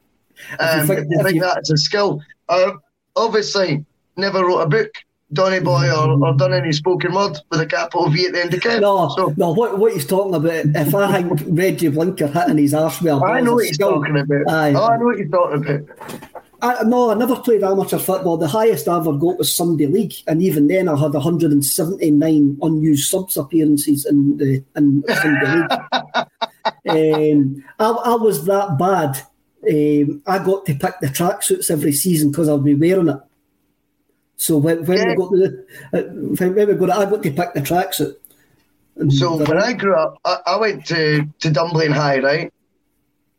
Um, if you think, if you think that's a skill, uh, obviously never wrote a book. Donny Boy or, or done any spoken word with a capital V at the end of it. No, so, no. What what he's talking about? If I think Reggie Blinker hitting his arse well, I know what he's talking about. Aye. Oh, I know what he's talking about. I, no, I never played amateur football. The highest I ever got was Sunday League, and even then, I had 179 unused subs appearances in the in Sunday League. um, I, I was that bad. Um, I got to pick the tracksuits every season because I'd be wearing it. So when, when Yeah. we got to the, uh, when, when we got, I got to pick the tracks. At, So when I grew up, I, I went to, to Dunblane High, right?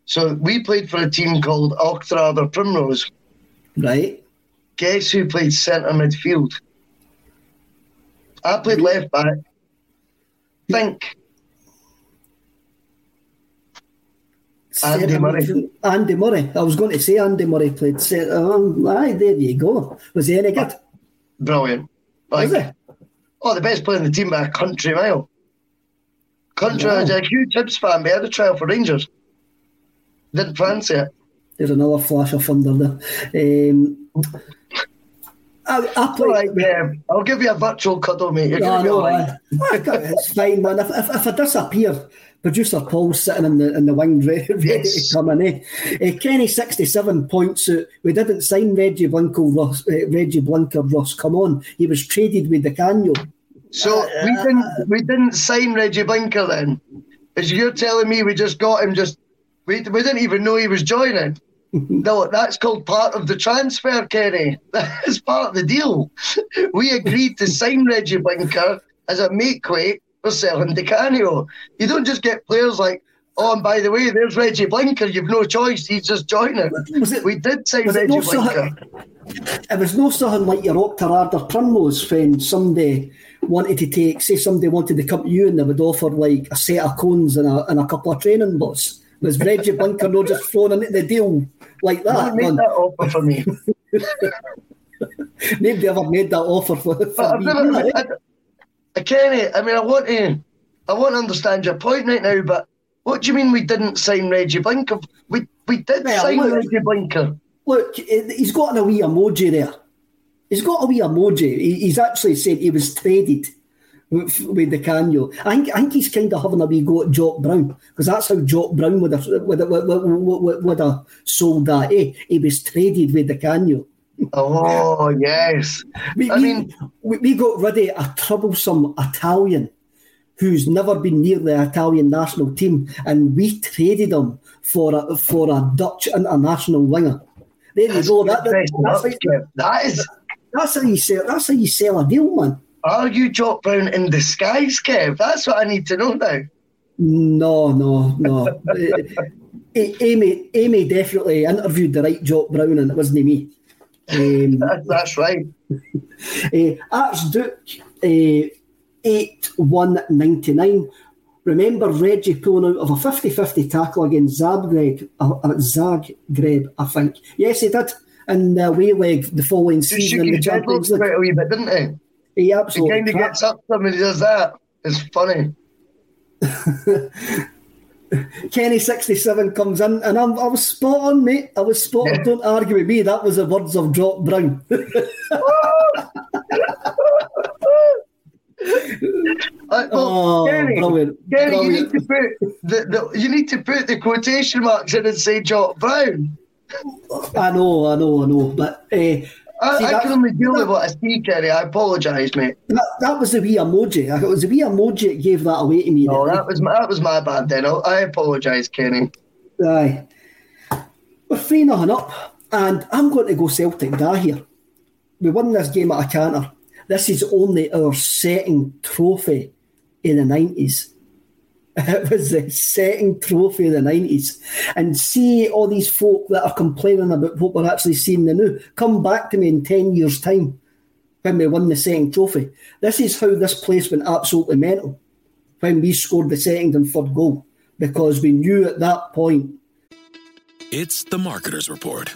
So we played for a team called Auchterarder Primrose. right, Guess who played centre midfield? I played left back. Think. Andy Murray. midfield- Andy Murray. I was going to say Andy Murray played centre. Um, aye, there you go. Was he any good? Brilliant. Like, he? oh, the best player in the team by a country mile. Country, I was a huge Hibs fan, but he had a trial for Rangers. Didn't fancy it. There's another flash of thunder there. Um, I, I played. right, yeah. I'll give you a virtual cuddle, mate. You're No, no. I, I. It's fine, man. If, if, if I disappear, producer Paul's sitting in the in the wing ready, ready Yes. to come in. Eh? Uh, Kenny sixty seven points out. We didn't sign Reggie Blinker. Ross, uh, Reggie Blinker. Ross, come on. He was traded with Di Canio. So we didn't we didn't sign Reggie Blinker then. As you're telling me, we just got him. Just we we didn't even know he was joining. No, that's called part of the transfer, Kenny. That's part of the deal. We agreed to sign Reggie Blinker as a makeweight for selling. You don't just get players like, oh, and by the way, there's Reggie Blinker. You've no choice. He's just joining. It- We did sign Reggie no so- Blinker. It was no something like your Auchterarder Primrose when somebody wanted to take, say, somebody wanted to come to you and they would offer like a set of cones and a, and a couple of training books. Was Reggie Blinker not just thrown into the deal like that? Don't that offer for me. Nobody ever made that offer for, for me. I, Kenny, I mean, I want to, I want to understand your point right now, but what do you mean we didn't sign Reggie Blinker? We we did Well, sign look- Reggie Blinker. Look, he's got a wee emoji there. He's got a wee emoji. He, he's actually said he was traded with, with Di Canio. I think, I think he's kind of having a wee go at Jock Brown because that's how Jock Brown would have, would, have- would, would, would, would have sold that. Eh? He was traded with Di Canio. Oh yes, We, I we- mean- we, we got rid of a troublesome Italian who's never been near the Italian national team, and we traded him for a, for a Dutch international winger. There you go. That, that- that's, That's that is. that's how you sell. That's how you sell a deal, man. Are you Jock Brown in disguise, Kev? That's what I need to know now. No, no, no. Amy, Amy definitely interviewed the right Jock Brown, and it wasn't me. Um, that's right. Uh, Archduke uh, 8 1 99. Remember Reggie pulling out of a 50 50 tackle against Zagreb, uh, uh, Zagreb, I think. Yes, he did. In the away leg the following season in the his Champions League. a wee bit, didn't he? He He kind of gets up to him and he does that. It's funny. Kenny 67 comes in, and I'm, I was spot on, mate. I was spot on. Don't argue with me. That was the words of Jock Brown. Uh, well, Oh, Kenny, brilliant, Kenny, you need to put the, the you need to put the quotation marks in and say Jock Brown. I know, I know, I know. But uh, I, See, I can only deal with what I see, Kenny. I apologise, mate. that, that was the wee emoji. It was the wee emoji that gave that away to me. No, that was my, that was my bad. Then oh, I I apologise, Kenny. Aye. We're 3 nothing up, and I'm going to go Celtic die here. We won this game at a canter. This is only our second trophy in the 90s. It was the second trophy of the 90s. And see all these folk that are complaining about what we're actually seeing now. Come back to me in 10 years' time when we won the second trophy. This is how this place went absolutely mental when we scored the second and third goal because we knew at that point It's the Marketer's Report.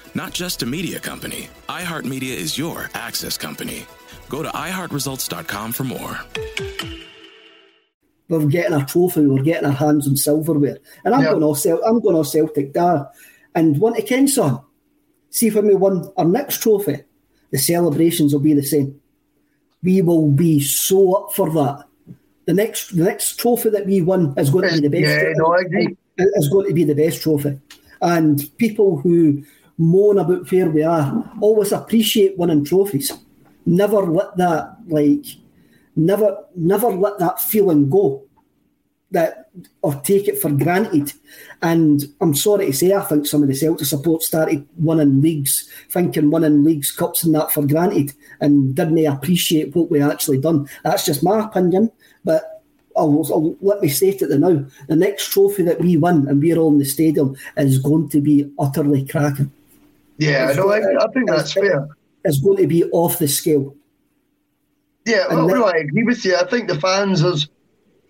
Not just a media company, iHeartMedia is your access company. Go to iHeartResults.com for more. We're getting a trophy, we're getting our hands on silverware. And I'm Yeah. going to Cel- I'm going to Celtic there. And want to ken son, see when we won our next trophy, the celebrations will be the same. We will be so up for that. The next the next trophy that we win is going to be the best. Yeah, no, I agree. Is going to be the best trophy. And people who moan about where we are always appreciate winning trophies. Never let that like never never let that feeling go that or take it for granted. And I'm sorry to say, I think some of the Celtic support started winning leagues, thinking winning leagues, cups, and that for granted, and didn't they appreciate what we actually done. That's just my opinion, but I'll, I'll let me state it now. The next trophy that we win and we're all in the stadium is going to be utterly cracking. Yeah, no, I, I think that's fair. It's going to be off the scale. Yeah, well, then- no, I agree with you. I think the fans there's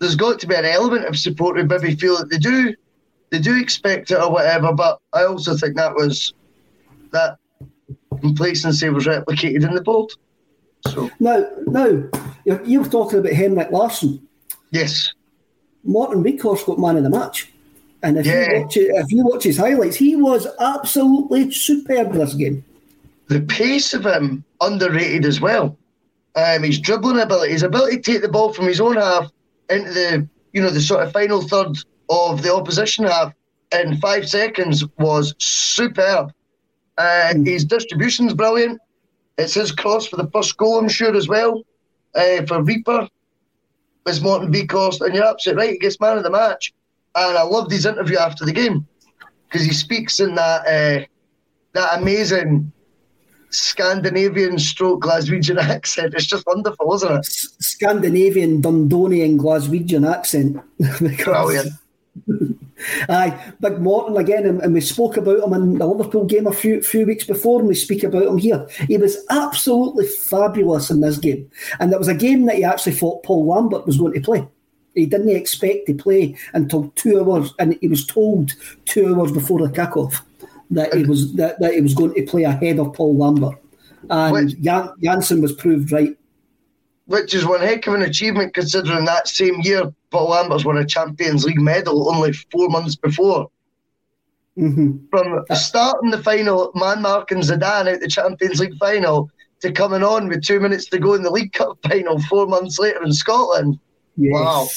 there's got to be an element of support who maybe feel that they do they do expect it or whatever. But I also think that was that complacency was replicated in the board. So Now, now you're, you're talking about Henrik Larsson. yes, Morten Wieghorst got man of the match. And if Yeah. you watch it, if you watch his highlights, he was absolutely superb this game. the pace of him underrated as well. Um, his dribbling ability, his ability to take the ball from his own half into the you know the sort of final third of the opposition half in five seconds was superb. Uh, His distribution's brilliant. It's his cross for the first goal, I'm sure as well. Uh, for Rieper was Morten Wieghorst, and you're absolutely right. He gets man of the match, and I loved his interview after the game because he speaks in that uh, that amazing Scandinavian stroke Glaswegian accent. It's just wonderful, isn't it? Scandinavian, Dundonian, Glaswegian accent. Brilliant. Aye, Big Morten again, and, and we spoke about him in the Liverpool game a few few weeks before, and we speak about him here. He was absolutely fabulous in this game, and it was a game that he actually thought Paul Lambert was going to play. He didn't expect to play until two hours, and he was told two hours before the kickoff that he was that, that he was going to play ahead of Paul Lambert, and Which- Jan, Jansen was proved right. Which is one heck of an achievement considering that same year Paul Lambert's won a Champions League medal only four months before. hmm From starting the final, man marking Zidane out the Champions League final to coming on with two minutes to go in the League Cup final four months later in Scotland. Wow.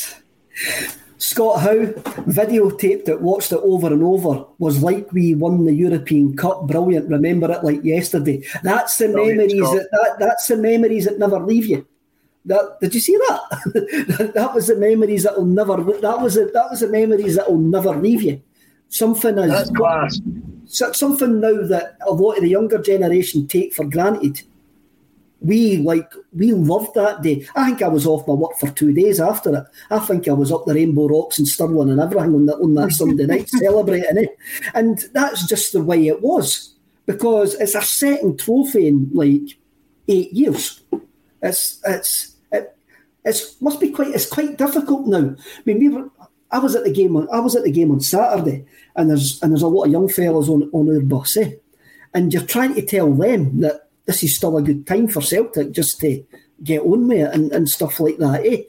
Scott Howe videotaped it, watched it over and over. Was like we won the European Cup. Brilliant. Remember it like yesterday. That's the Brilliant, memories Scott. that, that that's the memories that never leave you. That did you see that? that was the memories that will never. That was the, that was the memories that will never leave you. Something is That's class. so- something now that a lot of the younger generation take for granted. We like we loved that day. I think I was off my work for two days after it. I think I was up the Rainbow Rocks and Stirling and everything on that on that Sunday night celebrating it. And that's just the way it was. Because it's a second trophy in like eight years. It's it's it it's must be quite it's quite difficult now. I mean we were I was at the game on I was at the game on Saturday and there's and there's a lot of young fellas on, on our bus, eh? And you're trying to tell them that this is still a good time for Celtic just to get on with it and, and stuff like that, eh?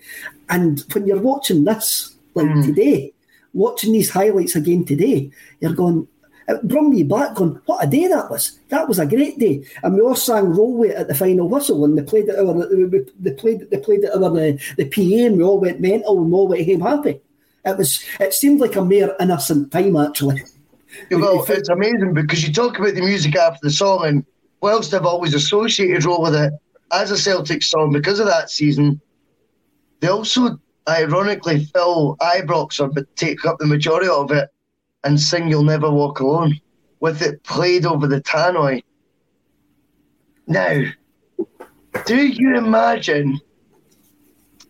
And when you're watching this, like today, watching these highlights again today, you're going, it brought me back going, what a day that was. That was a great day. And we all sang roll with at the final whistle and they played it over they played they played it over the, the PA and we all went mental and we all went home happy. It was it seemed like a mere innocent time actually. Well, it's amazing because you talk about the music after the song, and whilst I've always associated Roll with it as a Celtic song because of that season, they also ironically fill Ibrox but take up the majority of it and sing You'll Never Walk Alone with it played over the tannoy. Now, do you imagine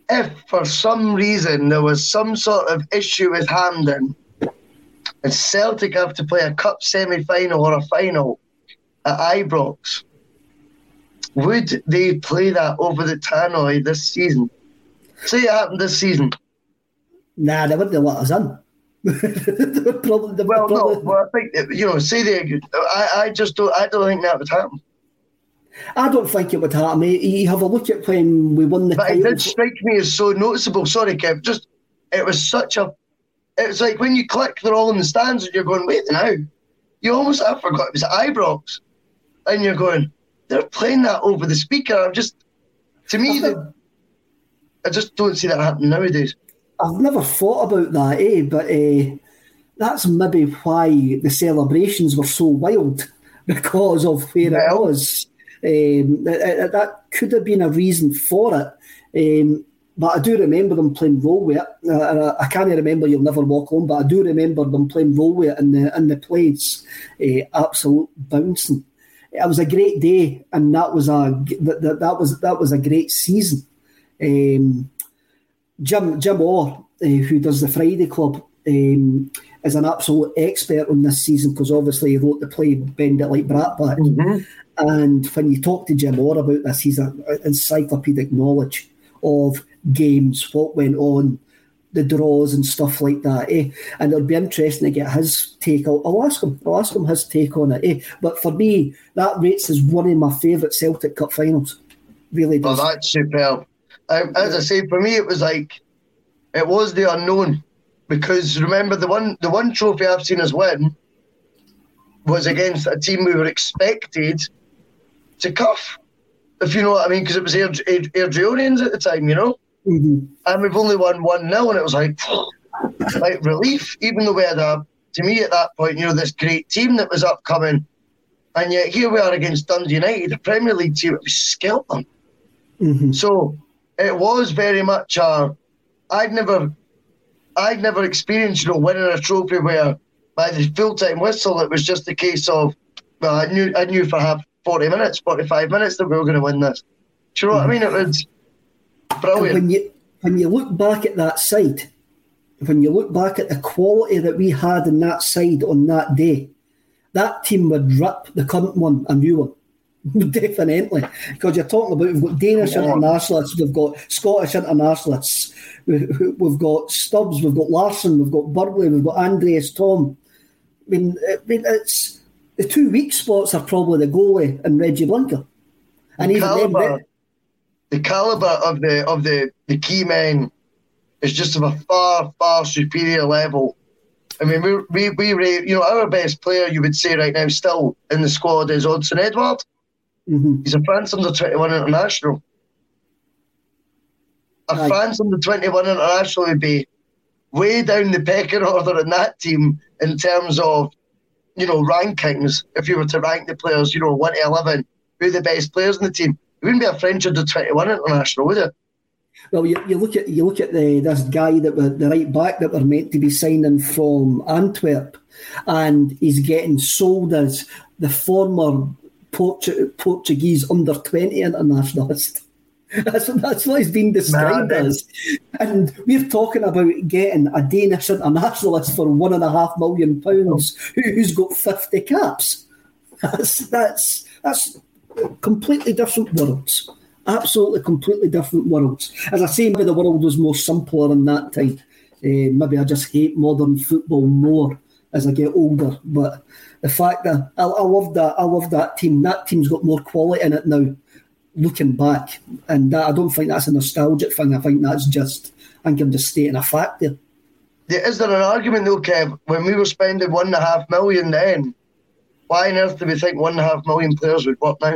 if for some reason there was some sort of issue with Hampden and Celtic have to play a cup semi final or a final at Ibrox? would they play that over the tannoy this season? Say it happened this season. Nah, they wouldn't let us in. probably, well, probably... no, well, I think you know. Say they, I, I just don't. I don't think that would happen. I don't think it would happen. You have a look at when we won the. But title. it did strike me as so noticeable. Sorry, Kev. Just it was such a. It was like when you click, they're all in the stands, and you're going, wait now. You almost I forgot it was Ibrox, and you're going, they're playing that over the speaker. I'm just, to me, I, just don't see that happening nowadays. I've never thought about that, eh? But uh, that's maybe why the celebrations were so wild because of where well, it was. Um, that, that, could have been a reason for it. Um, but I do remember them playing roll with it. Uh, I can't remember You'll Never Walk Home, but I do remember them playing roll with it in the, in the place. Uh, absolute bouncing. It was a great day, and that was a that, that was that was a great season. Um, Jim Jim Orr, uh, who does the Friday Club, um, is an absolute expert on this season because obviously he wrote the play Bend It Like Brattbakk. Mm-hmm. And when you talk to Jim Orr about this, he's an encyclopedic knowledge of games, what went on, the draws and stuff like that. Eh? And it'll be interesting to get his take. I'll, I'll, ask him. I'll ask him his take on it. Eh? But for me, that rates as one of my favourite Celtic Cup finals. Really does. Oh, that's superb. Um, as I say, for me, it was like it was the unknown because remember the one the one trophy I've seen us win was against a team we were expected to cuff, if you know what I mean, because it was Air, Air, Airdrieonians at the time, you know. Mm-hmm. And we've only won 1 0, and it was like, like relief, even though we had a, to me at that point, you know, this great team that was upcoming. And yet here we are against Dundee United, the Premier League team, we scalped them. Mm-hmm. So it was very much a, I'd never, I'd never experienced, you know, winning a trophy where by the full time whistle, it was just a case of, well, I knew, I knew for half 40 minutes, 45 minutes that we were going to win this. Do you know what I mean? It was brilliant. when you, when you look back at that side, when you look back at the quality that we had in that side on that day, that team would rip the current one a new one. Definitely. Because you're talking about we've got Danish yeah. internationalists, we've got Scottish internationalists, we've got Stubbs, we've got Larsson, we've got Burley, we've got Andreas Thom. I mean, I mean it's the two weak spots are probably the goalie and Reggie Blinker. And caliber, then, the caliber of the of the, the key men is just of a far far superior level. I mean, we we we you know our best player you would say right now still in the squad is Odsonne Edouard. Mm-hmm. He's a France under twenty one international. A Aye. France under twenty one international would be way down the pecking order in that team in terms of you know, rankings, if you were to rank the players, you know, 1 to 11, who are the best players in the team, it wouldn't be a French under 21 international, would it? Well, you, you look at you look at the this guy that were the right back that were meant to be signing from Antwerp, and he's getting sold as the former Portu- Portuguese under twenty internationalist. That's, that's what he's been described Man, as. And we're talking about getting a Danish internationalist for one and a half million pounds who's got 50 caps. That's, that's, that's completely different worlds. Absolutely completely different worlds. As I say, maybe the world was more simpler in that time. Uh, maybe I just hate modern football more as I get older. But the fact that I, I love that, I love that team. That team's got more quality in it now looking back, and that, I don't think that's a nostalgic thing. I think that's just, I think I'm just stating a fact there. Is there an argument though, Kev? When we were spending one and a half million then, why on earth do we think one and a half million players would work now?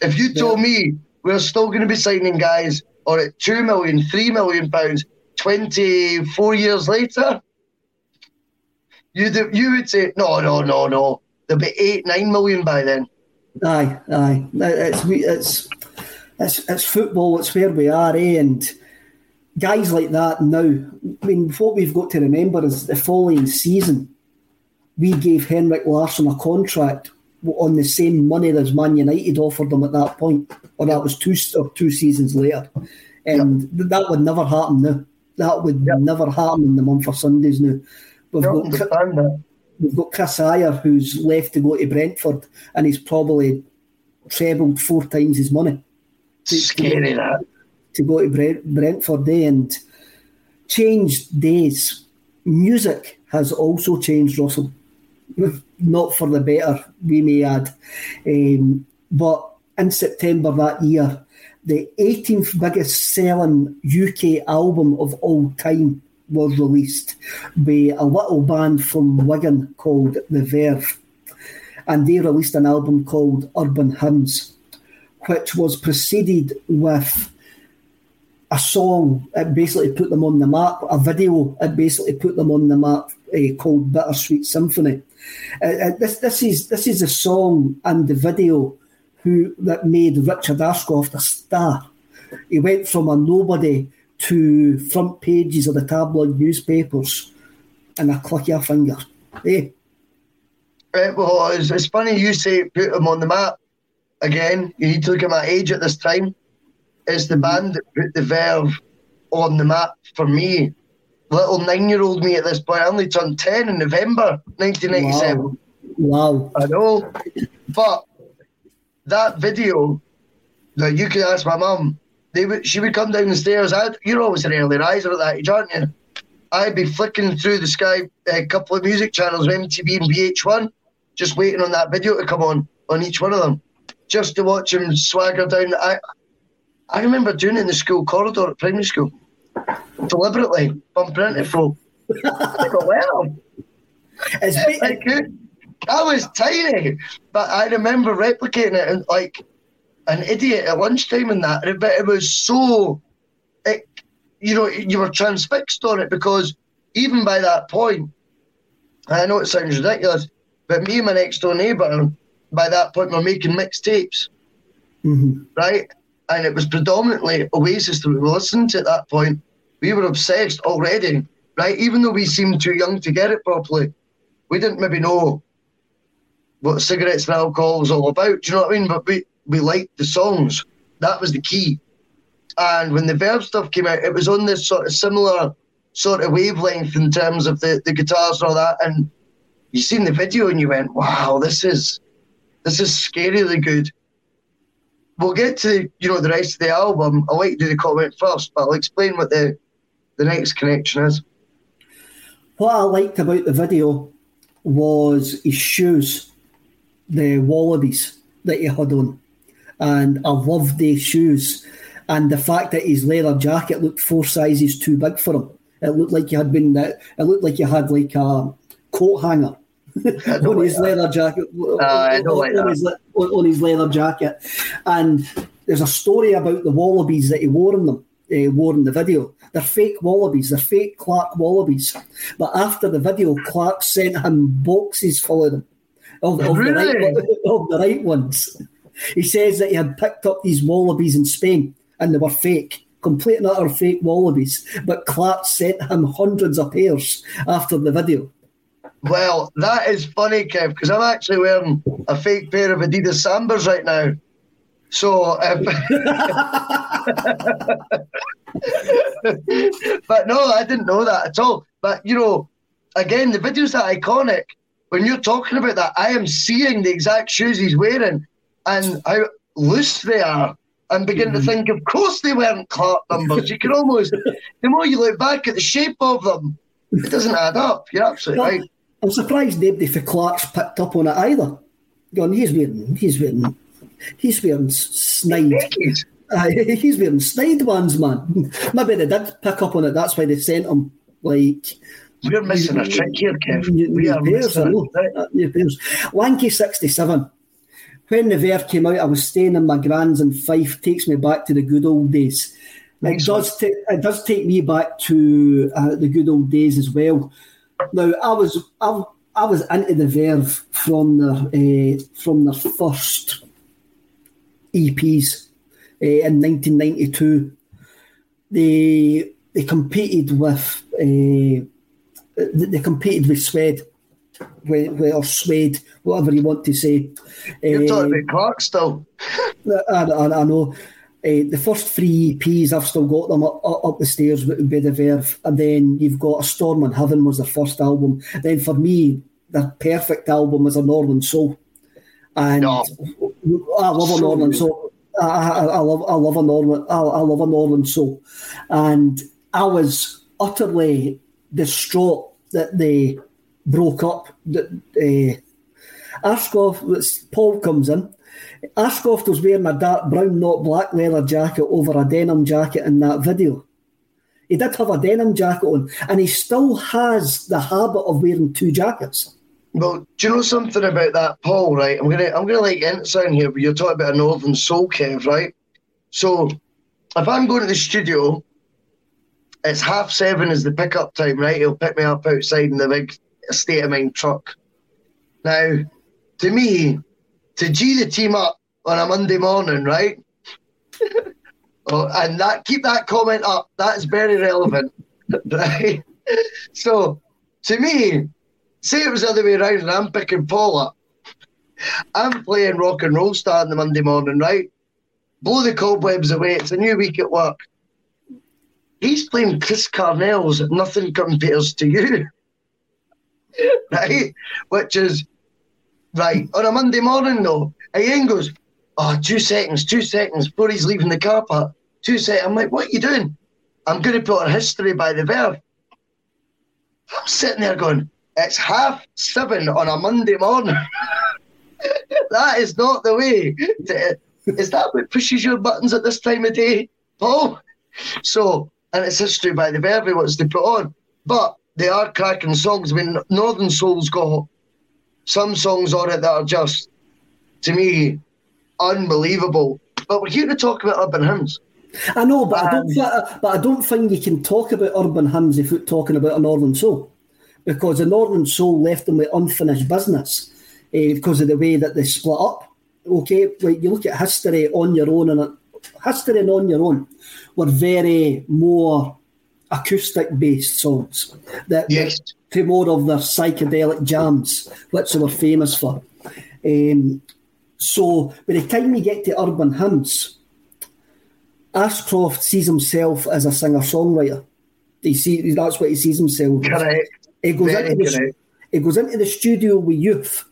If you told yeah. me we're still going to be signing guys or at two million, three million pounds, 24 years later, you you would say, no, no, no, no. There'll be eight, nine million by then. Aye, aye. It's it's it's it's football. It's where we are, eh? And guys like that now. I mean, what we've got to remember is the following season, we gave Henrik Larsson a contract on the same money as Man United offered them at that point, or that was two or two seasons later, and yep. that would never happen now. That would yep. never happen in the month of Sundays now. We've got we've got Chris Ajer who's left to go to Brentford, and he's probably trebled four times his money. To, Scary to, that. To go to Brent, Brentford Day and changed days. Music has also changed, Russell. Not for the better, we may add. Um, but in September that year, the 18th biggest selling UK album of all time was released by a little band from Wigan called The Verve. And they released an album called Urban Hymns, which was preceded with a song that basically put them on the map, a video that basically put them on the map uh, called Bittersweet Symphony. Uh, uh, this, this, is, this is a song and the video who that made Richard Ashcroft a star. He went from a nobody to front pages of the tabloid newspapers in a click of a finger. Hey. Eh? well, it's, it's funny you say put him on the map. Again, you need to look at my age at this time. It's the band that put the Verve on the map for me. Little nine year old me at this point. I only turned 10 in November 1997. Wow. wow. I know. But that video that you could ask my mum, they would she would come down the stairs. I'd, you're always an early riser at that age, aren't you? I'd be flicking through the sky a couple of music channels, MTV and VH1, just waiting on that video to come on on each one of them, just to watch him swagger down. I I remember doing it in the school corridor at primary school, deliberately bumping into folk. I go, well, it's like, I was tiny, but I remember replicating it and like an idiot at lunchtime and that. But it was so, it, you know, you were transfixed on it because even by that point, I know it sounds ridiculous, but me and my next door neighbour, by that point, were making mixtapes, mm-hmm. right? And it was predominantly Oasis that we were listening to at that point. We were obsessed already, right? Even though we seemed too young to get it properly, we didn't maybe know what cigarettes and alcohol was all about. Do you know what I mean? But we, we liked the songs. That was the key. And when the Verve stuff came out, it was on this sort of similar sort of wavelength in terms of the, the guitars and all that. And you seen the video and you went, wow, this is this is scarily good. We'll get to you know the rest of the album. I'll let you do the comment first, but I'll explain what the the next connection is. What I liked about the video was his shoes the wallabies that he had on, and I loved the shoes, and the fact that his leather jacket looked four sizes too big for him. It looked like you had been. That it looked like you had like a coat hanger on his leather jacket. Uh, on, on, his, on, his, leather jacket, and there's a story about the wallabies that he wore in them. Uh, wore in the video. They're fake wallabies. They're fake Clark wallabies. But after the video, Clark sent him boxes full of them of, of, really? the right, of the right ones. He says that he had picked up these wallabies in Spain and they were fake, complete and utter fake wallabies. But Clark sent him hundreds of pairs after the video. Well, that is funny, Kev, because I'm actually wearing a fake pair of Adidas Sambas right now. So, um, but no, I didn't know that at all. But you know, again, the video's that iconic when you're talking about that, I am seeing the exact shoes he's wearing and how loose they are. I'm beginning mm-hmm. to think, of course, they weren't Clark numbers. You can almost, the more you look back at the shape of them, it doesn't add up. You're absolutely well, right. I'm surprised nobody for Clark's picked up on it either. Going, he's wearing, he's wearing, he's wearing snide. Uh, he's wearing snide ones, man. Maybe they did pick up on it. That's why they sent him like we're missing a trick here, Kev. We are missing a Lanky 67. When the Verve came out, I was staying in my grand's in Fife. Takes me back to the good old days. It does, t- it does take me back to uh, the good old days as well. Now, I was I, I was into the Verve from the uh, from their first EPs uh, in 1992. They they competed with uh, they competed with Suede, or Swede, whatever you want to say. You're talking about Clark still. I, I, I know. Uh, the first three EPs, I've still got them up, up the stairs with the Verve, and then you've got A Storm in Heaven was the first album. Then for me, the perfect album was A Northern Soul. And I love a Northern Soul. I, I, I, love I love a Northern I, I love a Northern Soul, and I was utterly distraught that they broke up. That uh, Ashcroft, Paul comes in. Ashcroft was wearing a dark brown, not black leather jacket over a denim jacket in that video. He did have a denim jacket on, and he still has the habit of wearing two jackets. Well, do you know something about that, Paul? Right, I'm gonna I'm gonna like enter sound here, but you're talking about a northern soul, Kev, right? So, if I'm going to the studio, it's half seven is the pickup time, right? He'll pick me up outside in the big state of mind truck. Now, to me, to G the team up on a Monday morning, right? oh, and that keep that comment up. That's very relevant, right? So, to me, say it was the other way around, and I'm picking Paul up. I'm playing rock and roll star starting the Monday morning, right? Blow the cobwebs away. It's a new week at work. He's playing Chris Cornell's Nothing Compares to You. right? Which is right on a Monday morning though. Ian goes, Oh, two seconds, two seconds before he's leaving the car park. Two seconds. I'm like, what are you doing? I'm going to put on history by the Verve. I'm sitting there going, it's half seven on a Monday morning. that is not the way. To, is that what pushes your buttons at this time of day, Paul? So, and it's history by the Verve he they put on. But they are cracking songs. I mean, Northern Soul's got some songs on it that are just, to me, unbelievable. But we're here to talk about urban hymns. I know, but um, I don't. Um, but I don't think you can talk about urban hymns if you're talking about a Northern Soul, because the Northern Soul left them with unfinished business uh, because of the way that they split up. Okay, like you look at history on your own, and history and on your own were very more acoustic based songs that yes. to more of their psychedelic jams, which they were famous for. Um, so by the time we get to urban hymns, Ashcroft sees himself as a singer songwriter. He see that's what he sees himself. Correct. He goes Very into the, he goes into the studio with youth,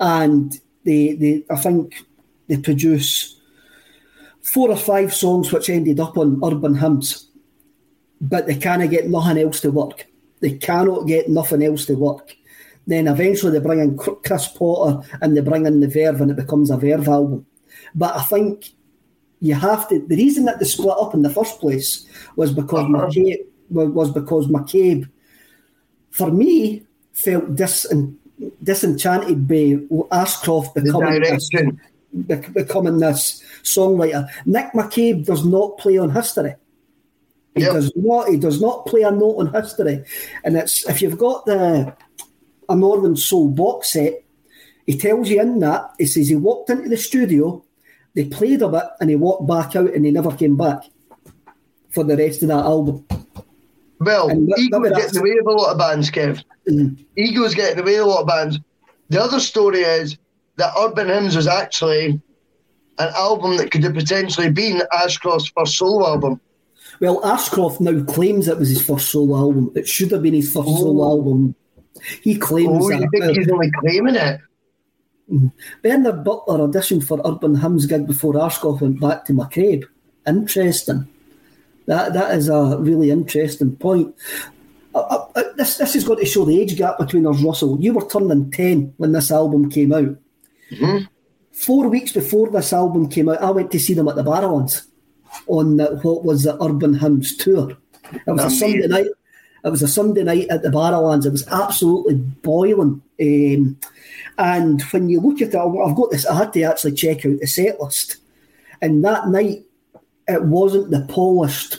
and they they I think they produce four or five songs which ended up on urban hymns but they cannot get nothing else to work. They cannot get nothing else to work. Then eventually they bring in Chris Potter and they bring in the Verve and it becomes a Verve album. But I think you have to. The reason that they split up in the first place was because uh-huh. McCabe was because McCabe, for me, felt dis- disenchanted by Ashcroft becoming this, becoming this songwriter. Nick McCabe does not play on history. He yep. does not. He does not play a note on history, and it's if you've got the a Northern Soul box set, he tells you in that he says he walked into the studio, they played a bit, and he walked back out, and he never came back for the rest of that album. Well, and ego's getting in the way of a lot of bands, Kev. Mm. Ego's getting in the way of a lot of bands. The other story is that Urban Hymns was actually an album that could have potentially been Ashcroft's first solo album. Well, Ashcroft now claims it was his first solo album. It should have been his first oh. solo album. He claims oh, that. You think he's only claiming it? Mm-hmm. Bernard Butler auditioned for Urban Hymns gig before Ashcroft went back to McCabe. Interesting. That that is a really interesting point. Uh, uh, uh, this this has got to show the age gap between us, Russell. You were turning ten when this album came out. Mm-hmm. Four weeks before this album came out, I went to see them at the Barrowlands on the, what was the Urban Hymns tour. It was a Sunday night. It was a Sunday night at the Barrowlands. It was absolutely boiling. Um, and when you look at it, I've got this. I had to actually check out the set list. And that night, it wasn't the polished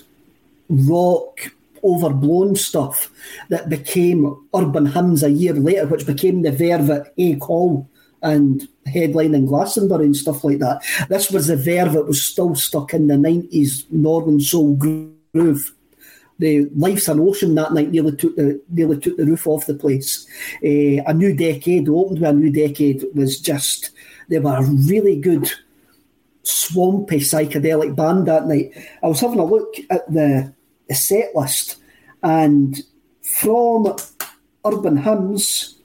rock, overblown stuff that became Urban Hymns a year later, which became the Verve at Haigh Hall and headlining Glastonbury and stuff like that. This was the Verve that was still stuck in the 90s Northern Soul groove. The Life's an Ocean that night nearly took the nearly took the roof off the place. Uh, a New Decade opened with A New Decade was just they were really good swampy psychedelic band that night. I was having a look at the, the set list and from Urban Hymns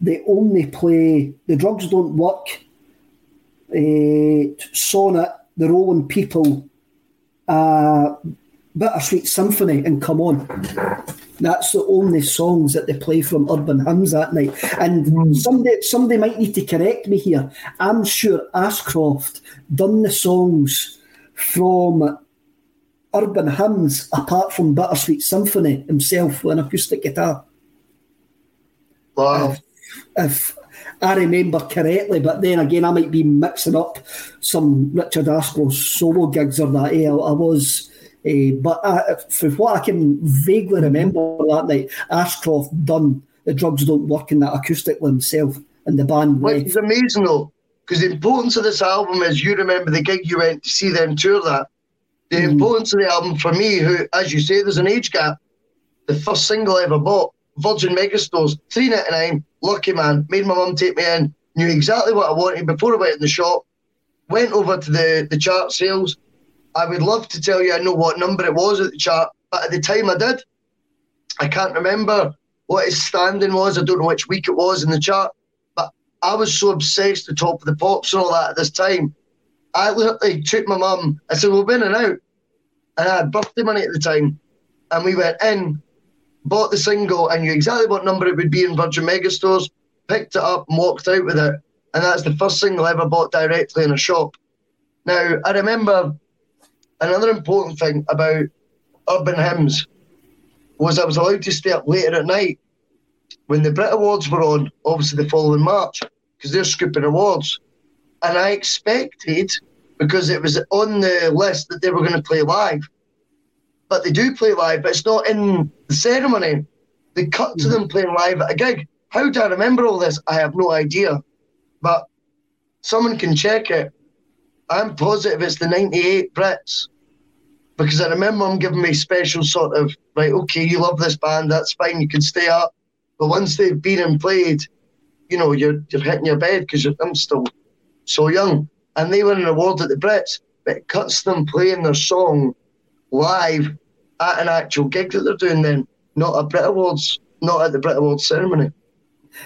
they only play the drugs don't work uh, Sonnet, The Rolling People, uh, Bittersweet Symphony, and Come On. That's the only songs that they play from Urban Hymns that night. And mm. somebody, somebody might need to correct me here. I'm sure Ashcroft done the songs from Urban Hymns apart from Bittersweet Symphony himself with an acoustic guitar. Wow. If, if I remember correctly, but then again, I might be mixing up some Richard Ashcroft solo gigs or that. Yeah, I was. Uh, but I, from what I can vaguely remember that night, Ashcroft done the drugs don't work in that acoustic himself and the band. Which is amazing though, because the importance of this album is you remember the gig you went to see them tour that. The mm. importance of the album for me, who, as you say, there's an age gap. The first single I ever bought, Virgin Megastores, three ninety nine. Lucky man, made my mum take me in. Knew exactly what I wanted before I went in the shop. Went over to the the chart sales I would love to tell you I know what number it was at the chart, but at the time I did. I can't remember what his standing was. I don't know which week it was in the chart, but I was so obsessed with Top of the Pops and all that at this time. I literally took my mum. I said, "We're in and out," and I had birthday money at the time, and we went in, bought the single, and knew exactly what number it would be in Virgin Megastores. Picked it up and walked out with it, and that's the first single I ever bought directly in a shop. Now I remember another important thing about urban hymns was I was allowed to stay up later at night when the Brit Awards were on, obviously the following March, because they're scooping awards. And I expected, because it was on the list, that they were going to play live. But they do play live, but it's not in the ceremony. They cut to mm-hmm. them playing live at a gig. How do I remember all this? I have no idea. But someone can check it. I'm positive it's the 98 Brits because I remember them giving me special sort of, right, okay, you love this band, that's fine, you can stay up. But once they've been and played, you know, you're, you're hitting your bed because I'm still so young. And they win an award at the Brits, but it cuts them playing their song live at an actual gig that they're doing then, not a Brit Awards, not at the Brit Awards ceremony.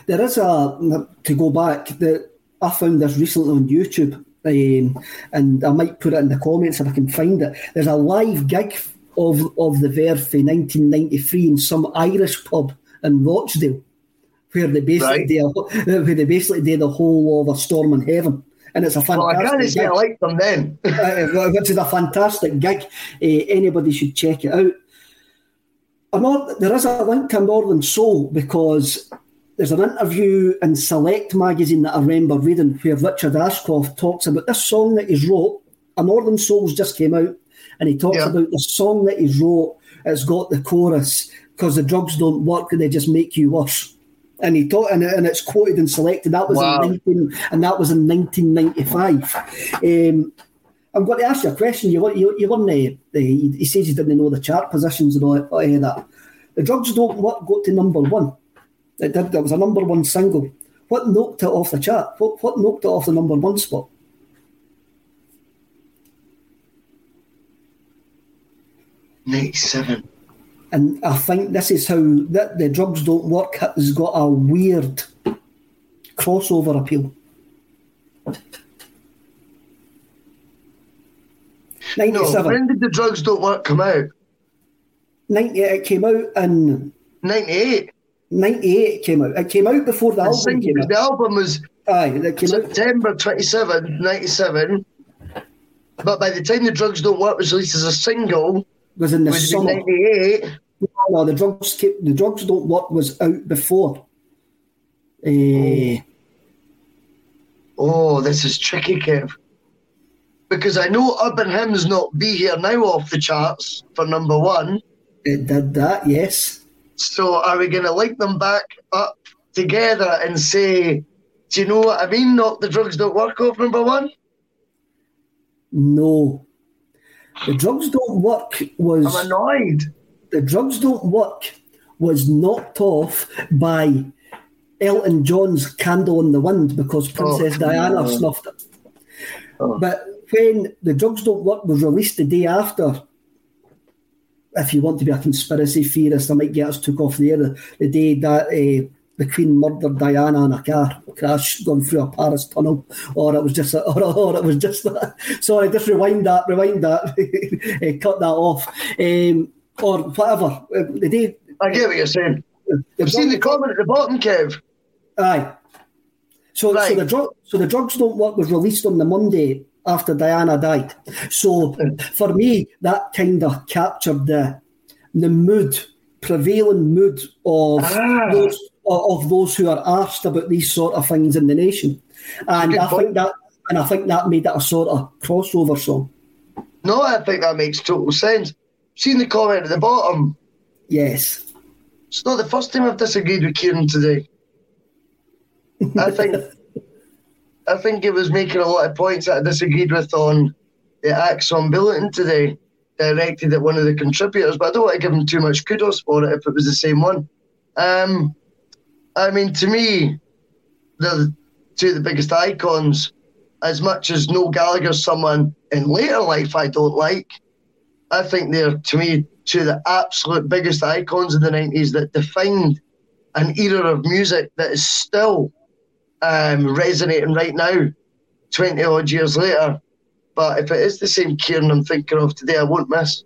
There is a, to go back, that I found this recently on YouTube um, and I might put it in the comments if I can find it. There's a live gig of of the Verve in 1993 in some Irish pub in Rochdale, where they basically right. do a, where they basically do the whole of a storm in heaven. And it's a fantastic. Well, I can't say I like them then. uh, which is a fantastic gig. Uh, anybody should check it out. Not, there is a link to Northern Soul because there's an interview in Select magazine that I remember reading where Richard Ashcroft talks about this song that he's wrote. A Northern Souls just came out, and he talks yeah. about the song that he's wrote. It's got the chorus because the drugs don't work and they just make you worse. And he taught, and, and it's quoted and selected. That was wow. in 19, and that was in 1995. Um, I'm going to ask you a question. You you, you won the, the, he says he didn't know the chart positions and all, all that. The drugs don't work. Got to number one it did. That was a number one single. What knocked it off the chart? What, what knocked it off the number one spot? Ninety-seven. And I think this is how that the drugs don't work has got a weird crossover appeal. Ninety-seven. No, when did the drugs don't work come out? Ninety. It came out in ninety-eight. 98 came out. It came out before the, the album came out. The album was Aye, came September out. 27, 97. But by the time The Drugs Don't Work was released as a single, was in the was summer. 98. No, the drugs, keep the drugs don't work was out before. Uh, oh, this is tricky, Kev. Because I know Urban Hymns not be here now off the charts for number one. It did that, yes. So are we going to link them back up together and say, do you know what I mean? Not the drugs don't work off number one? No. The drugs don't work was. I'm annoyed. The drugs don't work was knocked off by Elton John's Candle in the Wind because oh, Princess oh, Diana no. snuffed it. Oh. But when The Drugs Don't Work was released the day after, if you want to be a conspiracy theorist, I might get us took off the air the, the day that uh, the Queen murdered Diana in a car crash going through a Paris tunnel, or it was just, a, or, or it was just. A, sorry, just rewind that, rewind that, eh, cut that off, um, or whatever. Uh, the day, I get what you're saying. You've seen the comment at the bottom, Kev. Aye. So, right. so the drug, so the drugs don't work was released on the Monday after Diana died. So for me, that kind of captured the the mood, prevailing mood of ah. those of those who are asked about these sort of things in the nation, and I point. think that and I think that made it a sort of crossover song. No, I think that makes total sense. Seen the comment at the bottom? Yes. It's not the first time I've disagreed with Kieran today. I think I think it was making a lot of points that I disagreed with on the ACSOM bulletin today, directed at one of the contributors, but I don't want to give him too much kudos for it if it was the same one. Um, I mean, to me, the two of the biggest icons, as much as Noel Gallagher's someone in later life I don't like, I think they're, to me, two of the absolute biggest icons of the 90s that defined an era of music that is still um, resonating right now, 20 odd years later. But if it is the same Kieran I'm thinking of today, I won't miss.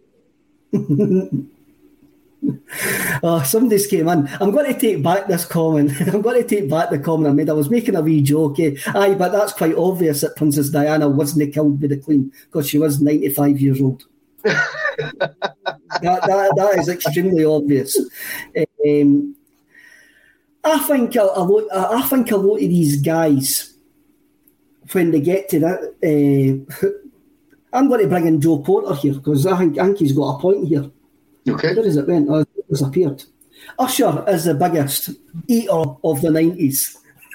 oh, somebody's came in. I'm going to take back this comment. I'm going to take back the comment I made. I was making a wee joke. Eh? Aye, but that's quite obvious that Princess Diana wasn't killed by the Queen because she was 95 years old. that, that, that is extremely obvious. Um, I think a, a lot. I think a lot of these guys, when they get to that, uh, I'm going to bring in Joe Porter here because I think, I think he's got a point here. Okay. Where is it went? Oh, it disappeared. Usher is the biggest eater of the nineties.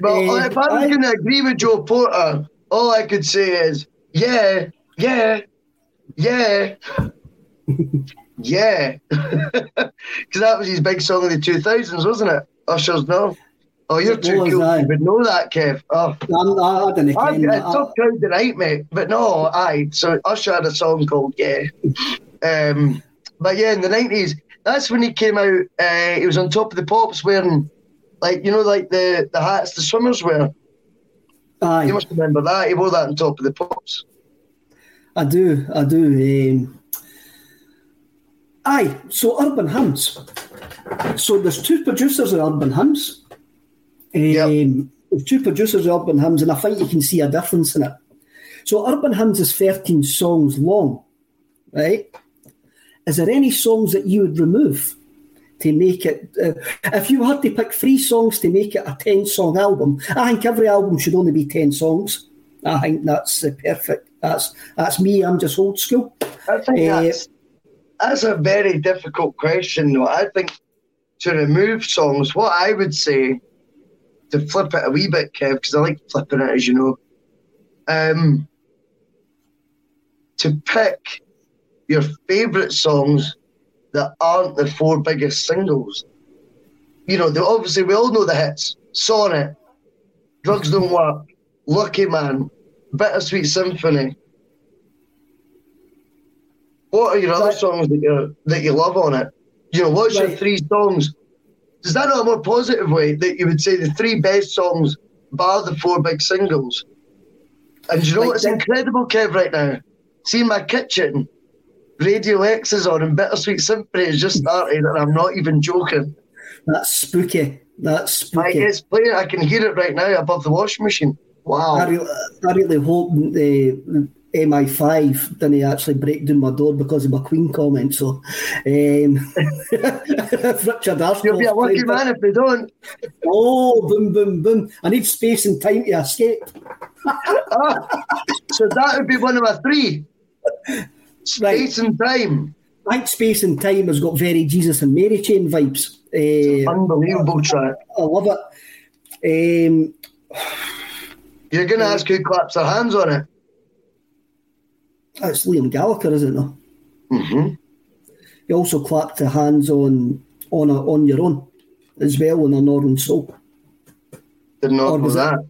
well, uh, if I'm going to agree with Joe Porter, all I could say is, yeah, yeah, yeah. Yeah, because that was his big song of the 2000s, wasn't it? Usher's No. Oh, you're it too cool. You would know that, Kev. Oh, I'm, I didn't I, It's tough crowd tonight, mate. But no, aye. So Usher had a song called Yeah. Um, but yeah, in the 90s, that's when he came out. Uh, he was on top of the pops wearing, like, you know, like the, the hats the swimmers wear. Aye. You must remember that. He wore that on top of the pops. I do, I do. Um, Aye, so Urban Hymns. So there's two producers of Urban Hymns. Um, yep. Two producers of Urban Hymns, and I think you can see a difference in it. So Urban Hymns is 13 songs long, right? Is there any songs that you would remove to make it? Uh, if you had to pick three songs to make it a 10 song album, I think every album should only be 10 songs. I think that's uh, perfect. That's that's me. I'm just old school. I think uh, that's that's a very difficult question, though. I think to remove songs, what I would say to flip it a wee bit, Kev, because I like flipping it, as you know, um, to pick your favourite songs that aren't the four biggest singles. You know, obviously we all know the hits: Sonnet, Drugs Don't Work, Lucky Man, Bittersweet Symphony. What are your other songs that you that you love on it? You know, what's your three songs? Is that not a more positive way that you would say the three best songs, bar the four big singles? And you know like what's incredible, Kev, right now? See my kitchen, Radio X is on, and Bittersweet Symphony has just started, and I'm not even joking. That's spooky. That's spooky. it's playing. I can hear it right now above the washing machine. Wow. I really, I really hope the MI5 didn't actually break down my door because of my Queen comment. So, um, Richard Ashcroft. You'll be a lucky man if they don't. Oh, boom, boom, boom. I need space and time to escape. ah, so that would be one of my three. Space right. and time. I think Space and Time has got very Jesus and Mary chain vibes. Uh, unbelievable track. I, I love it. Um, You're going to ask who claps their hands on it? It's Liam Gallagher, is it? Mm-hmm. He also clapped the hands on on a, on your own as well in a Northern Soul. Did not know that. It,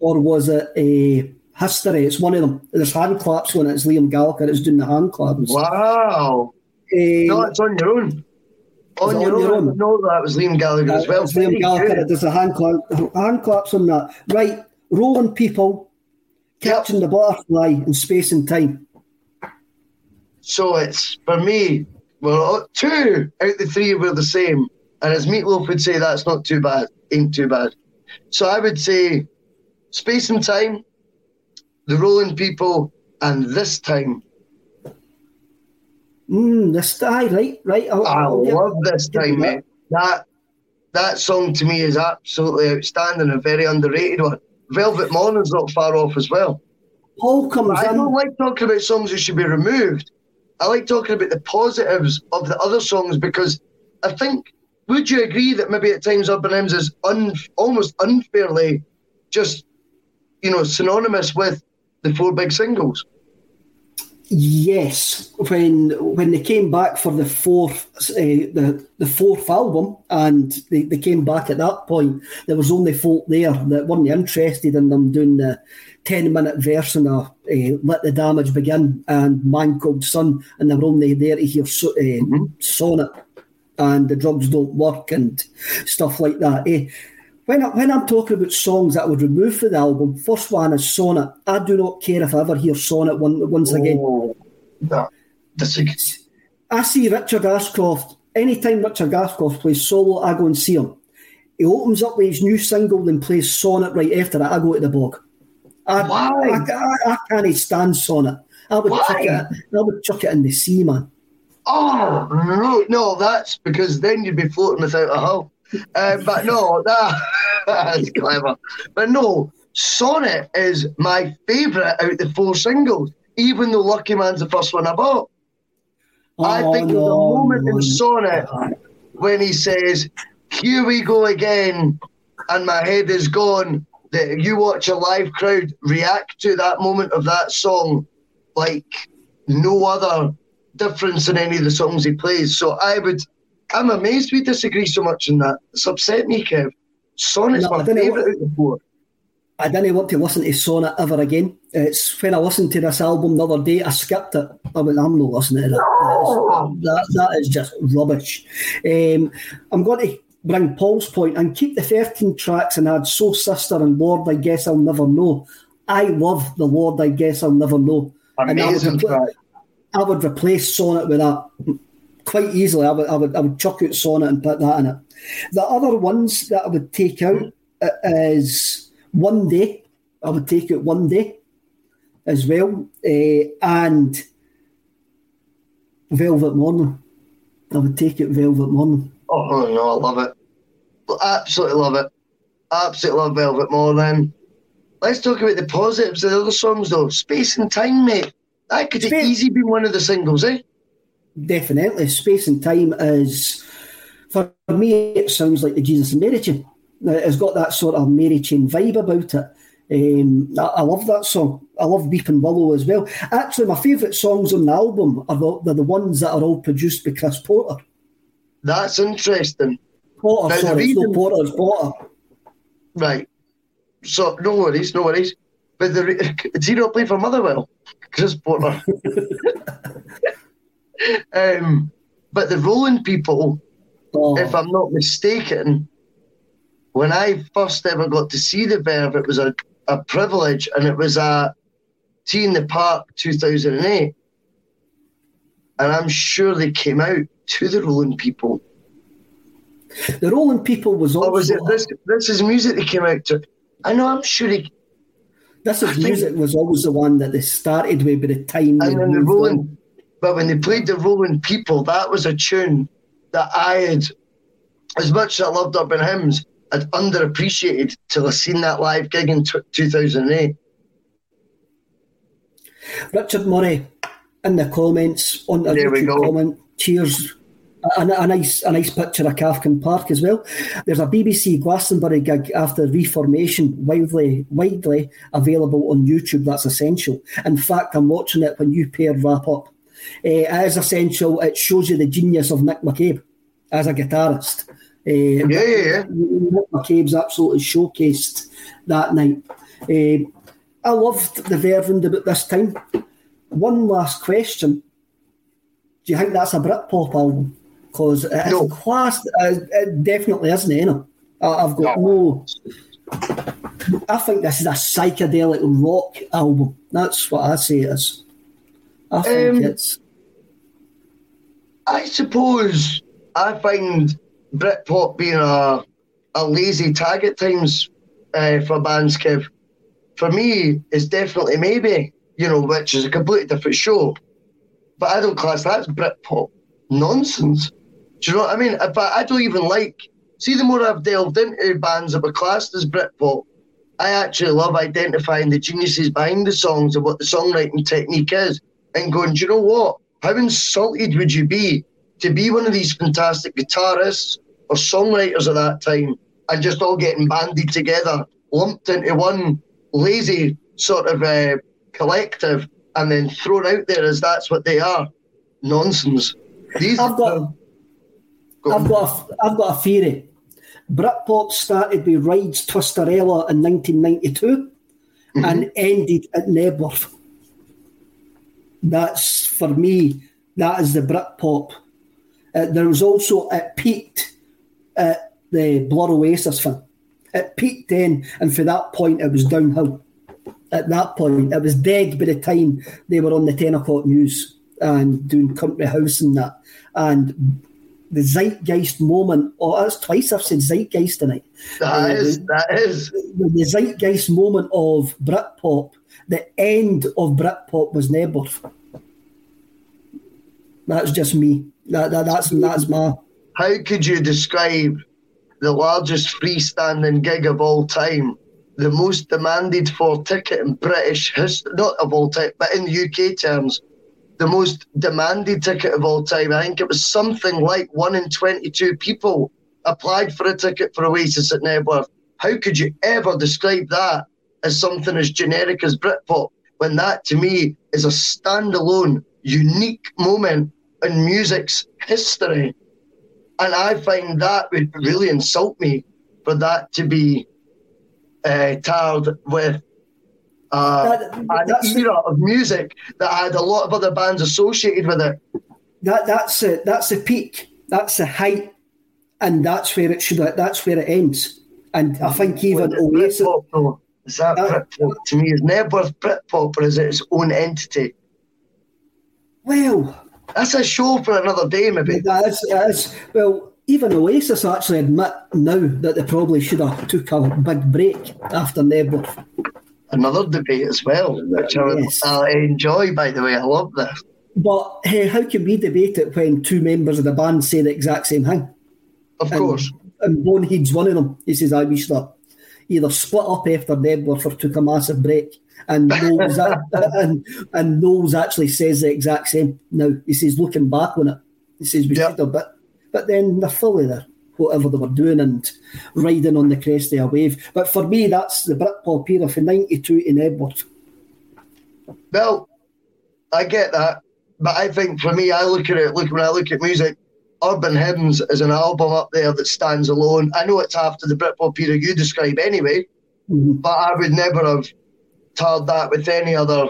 or was it a history? It's one of them. There's hand claps when it's Liam Gallagher. It's doing the hand claps. Wow. Um, no, it's on your own. On your, on your own. own. No, that was Liam Gallagher as well. Liam Gallagher. There's a hand, clap, hand claps on that. Right, rolling people, catching yep. the butterfly in space and time. So it's for me. Well, two out the three were the same, and as Meatloaf would say, that's not too bad. Ain't too bad. So I would say, space and time, the rolling people, and this time. Mm, this time, right, right. I'll, i I'll love this time, mate. That that song to me is absolutely outstanding, a very underrated one. Velvet Morning's not far off as well. Paul comes I in. don't like talking about songs that should be removed. I like talking about the positives of the other songs because I think, would you agree that maybe at times Urban Hymns is un, almost unfairly just, you know, synonymous with the four big singles? Yes, when when they came back for the fourth uh, the the fourth album, and they, they came back at that point, there was only folk there that weren't interested in them doing the ten minute version of uh, "Let the Damage Begin" and "Man Called Son," and they were only there to hear so, uh, mm-hmm. "Sonnet" and "The Drugs Don't Work" and stuff like that. Uh, when, I, when I'm talking about songs that I would remove from the album, first one is Sonnet. I do not care if I ever hear Sonnet one, once oh, again. That, that's a... I see Richard Ashcroft, anytime Richard Ashcroft plays solo, I go and see him. He opens up with his new single and plays Sonnet right after that. I go to the bog. I, Why? I, I, I can't stand Sonnet. I would, chuck it, I would chuck it in the sea, man. Oh, no, no, that's because then you'd be floating without a hull. Uh, but no, that, that's clever. But no, Sonnet is my favourite out the four singles, even though Lucky Man's the first one I bought. Oh, I think no, a moment no. in Sonnet when he says, Here we go again, and my head is gone. That you watch a live crowd react to that moment of that song like no other difference in any of the songs he plays. So I would I'm amazed we disagree so much on that. It's upset me, Kev. Sonnet's no, my favourite out of the four. I didn't want to listen to Sonnet ever again. It's when I listened to this album the other day, I skipped it. I went, I'm not listening to that. Oh. That, that is just rubbish. Um, I'm going to bring Paul's point and keep the 13 tracks and add Soul Sister and Lord, I Guess I'll Never Know. I love the Lord, I Guess I'll Never Know. Amazing and I would, repl- I would replace Sonnet with that quite easily. I would, I would, I would chuck out Sonnet and put that in it. The other ones that I would take out uh, is One Day. I would take out One Day as well, uh, and Velvet Morning. I would take it Velvet Morning. Oh no, I love it. Absolutely love it. Absolutely love Velvet Morning. Let's talk about the positives of the other songs though. Space and Time, mate. That could Space. easily be one of the singles, eh? Definitely. Space and time is, for me, it sounds like the Jesus and Mary chain. It's got that sort of Mary chain vibe about it. Um, I, I, love that song. I love Weeping Willow as well. Actually, my favourite songs on the album are the, the ones that are all produced by Chris Porter. That's interesting. Porter, now, sorry, reason... it's not Porter, it's Porter. Right. So, no worries, no worries. But the, did he not play for Motherwell? Chris Porter. um, but the rolling people, oh. if I'm not mistaken, when I first ever got to see the Verve, it was a, a privilege, and it was a T in the Park 2008. And I'm sure they came out to the Rolling People. The Rolling People was also. Or was it this? This is music they came out to. I know. I'm sure he. This is music was always the one that they started with by the time. And then the Rolling, on. But when they played the Rolling People, that was a tune that I had, as much as I loved Urban Hymns, I'd underappreciated till I seen that live gig in t- 2008. Richard Murray in the comments on the YouTube comment, cheers. A, a, nice, a nice picture of Cathkin Park as well. There's a BBC Glastonbury gig after Reformation, widely, widely available on YouTube. That's essential. In fact, I'm watching it when you pair wrap up. Uh, it is essential. It shows you the genius of Nick McCabe as a guitarist. Uh, yeah, yeah, yeah. Nick McCabe's absolutely showcased that night. Uh, I loved the Verve about this time. One last question. Do you think that's a Britpop album? because it's no. class. Uh, it definitely isn't. You know, I've got no. no. I think this is a psychedelic rock album. That's what I say it is. I think um, it's. I suppose I find Britpop being a a lazy tag at times uh, for bands, Kev. For me, it's definitely maybe, you know, which is a completely different show. But I don't class that's Britpop nonsense. Do you know what I mean? In fact, I don't even like. See, the more I've delved into bands that were classed as Britpop, I actually love identifying the geniuses behind the songs and what the songwriting technique is, and going, do you know what? How insulted would you be to be one of these fantastic guitarists or songwriters at that time and just all getting banded together, lumped into one lazy sort of uh, collective, and then thrown out there as that's what they are? Nonsense. These I've got, go I've got, a, I've got a theory. Britpop started with Ride's Twisterella in 1992 mm-hmm. and ended at Knebworth. That's for me. That is the Britpop. Uh, there was also it peaked at the Blur Oasis thing. It peaked then, and for that point, it was downhill. At that point, it was dead by the time they were on the ten o'clock news and doing country house and that. And the zeitgeist moment, oh, that's twice I've said zeitgeist tonight. That uh, is, that is. The, the zeitgeist moment of Britpop, the end of Britpop was Knebworth. That's just me. That, that, that's, that's my. How could you describe the largest freestanding gig of all time? The most demanded for ticket in British history, not of all time, but in UK terms, the most demanded ticket of all time. I think it was something like one in 22 people applied for a ticket for Oasis at Knebworth. How could you ever describe that as something as generic as Britpop when that to me is a standalone, unique moment in music's history? And I find that would really insult me for that to be uh, tarred with uh, that, an era of music that had a lot of other bands associated with it. That that's a, that's the peak. That's the height, and that's where it should. That's where it ends. And I think even Oasis. Is that uh, Britpop to me? Is Knebworth Britpop or is it its own entity? Well, that's a show for another day, maybe. That is, that is, well, even Oasis actually admit now that they probably should have took a big break after Knebworth another debate as well, which yes. I, enjoy, by the way. I love this. But hey, how can we debate it when two members of the band say the exact same thing? Of and, course. And Bonehead's one of them. He says, I wish that either split up after or took a massive break. And Knowles, and, and Knowles actually says the exact same. Now, he says, looking back on it, he says, we yep. should have, but, but then they're fully there whatever they were doing and riding on the crest of a wave. But for me, that's the Britpop era from 92 in Knebworth. Well, I get that. But I think for me, I look at it, look when I look at music, Urban Hymns is an album up there that stands alone. I know it's after the Britpop era you describe anyway, mm-hmm. but I would never have tarred that with any other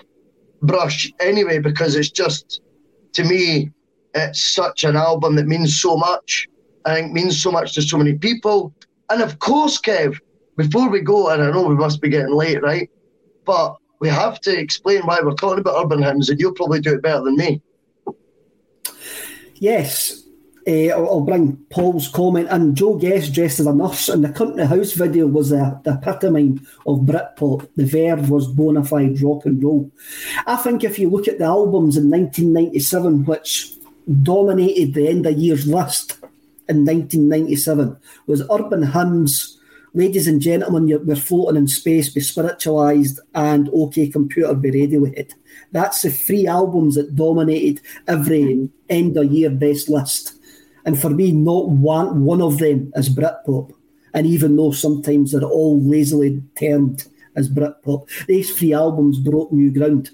brush anyway, because it's just, to me, it's such an album that means so much. I think means so much to so many people. And of course, Kev, before we go, and I know we must be getting late, right? But we have to explain why we're talking about urban hymns, and you'll probably do it better than me. Yes. Uh, I'll, bring Paul's comment and Jo Guest dressed as a nurse and the Country House video was the, epitome of Britpop. The verve was bona fide rock and roll. I think if you look at the albums in 1997, which dominated the end of year's list, in 1997 was Urban Hymns, Ladies and Gentlemen, We're Floating in Space be Spiritualised, and OK Computer be Radiohead. That's the three albums that dominated every end of year best list. And for me, not one, one of them is Britpop. And even though sometimes they're all lazily termed as Britpop, these three albums broke new ground.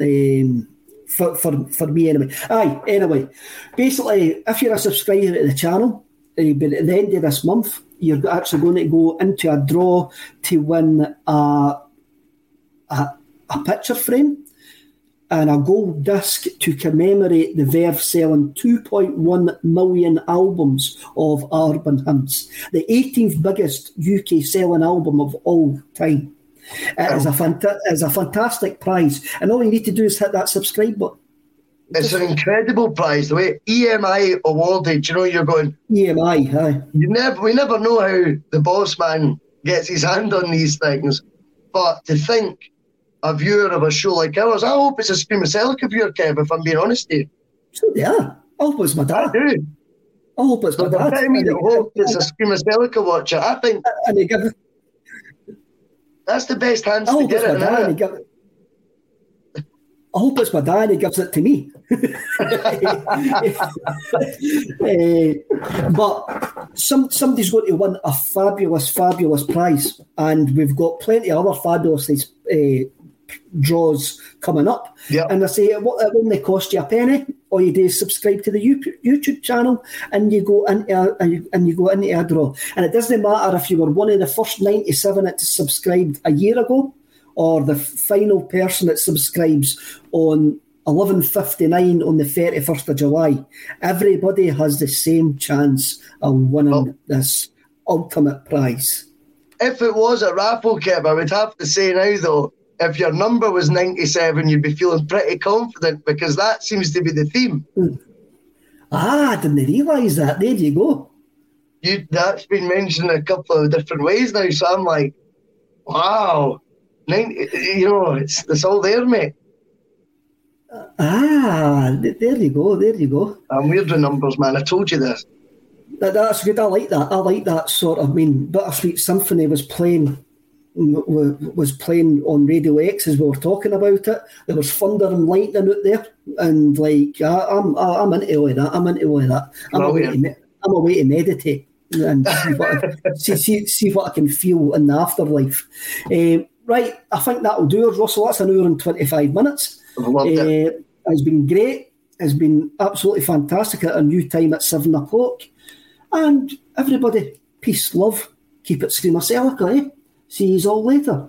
Um, for, for, for me anyway. Aye, anyway, basically, if you're a subscriber to the channel, uh, at the end of this month, you're actually going to go into a draw to win a, a, a picture frame. And a gold disc to commemorate the Verve selling 2.1 million albums of Urban Hymns, the 18th biggest UK selling album of all time. It is a, fanta- is a fantastic prize, and all you need to do is hit that subscribe button. It's an incredible prize. The way EMI awarded, you know, you're going EMI. Aye. You never, we never know how the boss man gets his hand on these things, but to think a viewer of a show like ours, I hope it's a Screamacelica viewer, Kev. If I'm being honest with you. So yeah, I hope it's my dad. I do. I hope it's my But dad. I you he- hope it's a Screamacelica watcher, I think and he give, that's the best hands I to hope it's get my it. dad. And he innit? give, I hope it's my dad. and He gives it to me. Eh, but some somebody's going to win a fabulous, fabulous prize, and we've got plenty of other fabulous uh, draws coming up. Yeah. And I say, what it won't cost you a penny. All you do is subscribe to the YouTube channel, and you go into a, and you, and you go into a draw. And it doesn't matter if you were one of the first ninety-seven that subscribed a year ago, or the final person that subscribes on eleven fifty-nine on the thirty-first of July. Everybody has the same chance of winning Oh. this ultimate prize. If it was a raffle, Kev, I would have to say now though, if your number was 97, you'd be feeling pretty confident because that seems to be the theme. Ah, I didn't realise that. There you go. You that's been mentioned a couple of different ways now, so I'm like, wow, 90, you know, it's it's all there, mate. Ah, there you go. There you go. I'm weird with numbers, man. I told you this. That, that's good. I like that. I like that sort of. I mean, Bittersweet Symphony was playing was playing on Radio X as we were talking about it. There was thunder and lightning out there, and like I, I'm I- I'm into all of that. I'm into all of that. I'm a way to I'm a way to meditate and see what I, see, see see what I can feel in the afterlife. Um, right, I think that'll do us, Russell. That's an hour and twenty five minutes. Loved it. Uh, it's been great. It's been absolutely fantastic at a new time at seven o'clock. And everybody, peace, love, keep it Screamacelica, eh? See you all later.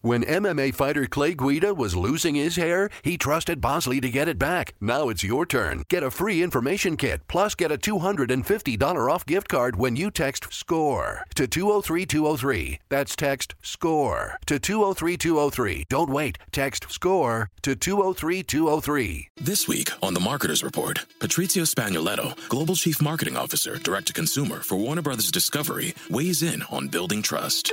When MMA fighter Clay Guida was losing his hair, he trusted Bosley to get it back. Now it's your turn. Get a free information kit, plus get a $250 off gift card when you text SCORE to 203203. That's text SCORE to 203203. Don't wait. Text SCORE to 203203. This week on The Marketer's Report, Patrizio Spagnoletto, Global Chief Marketing Officer, Direct to Consumer for Warner Brothers Discovery, weighs in on building trust.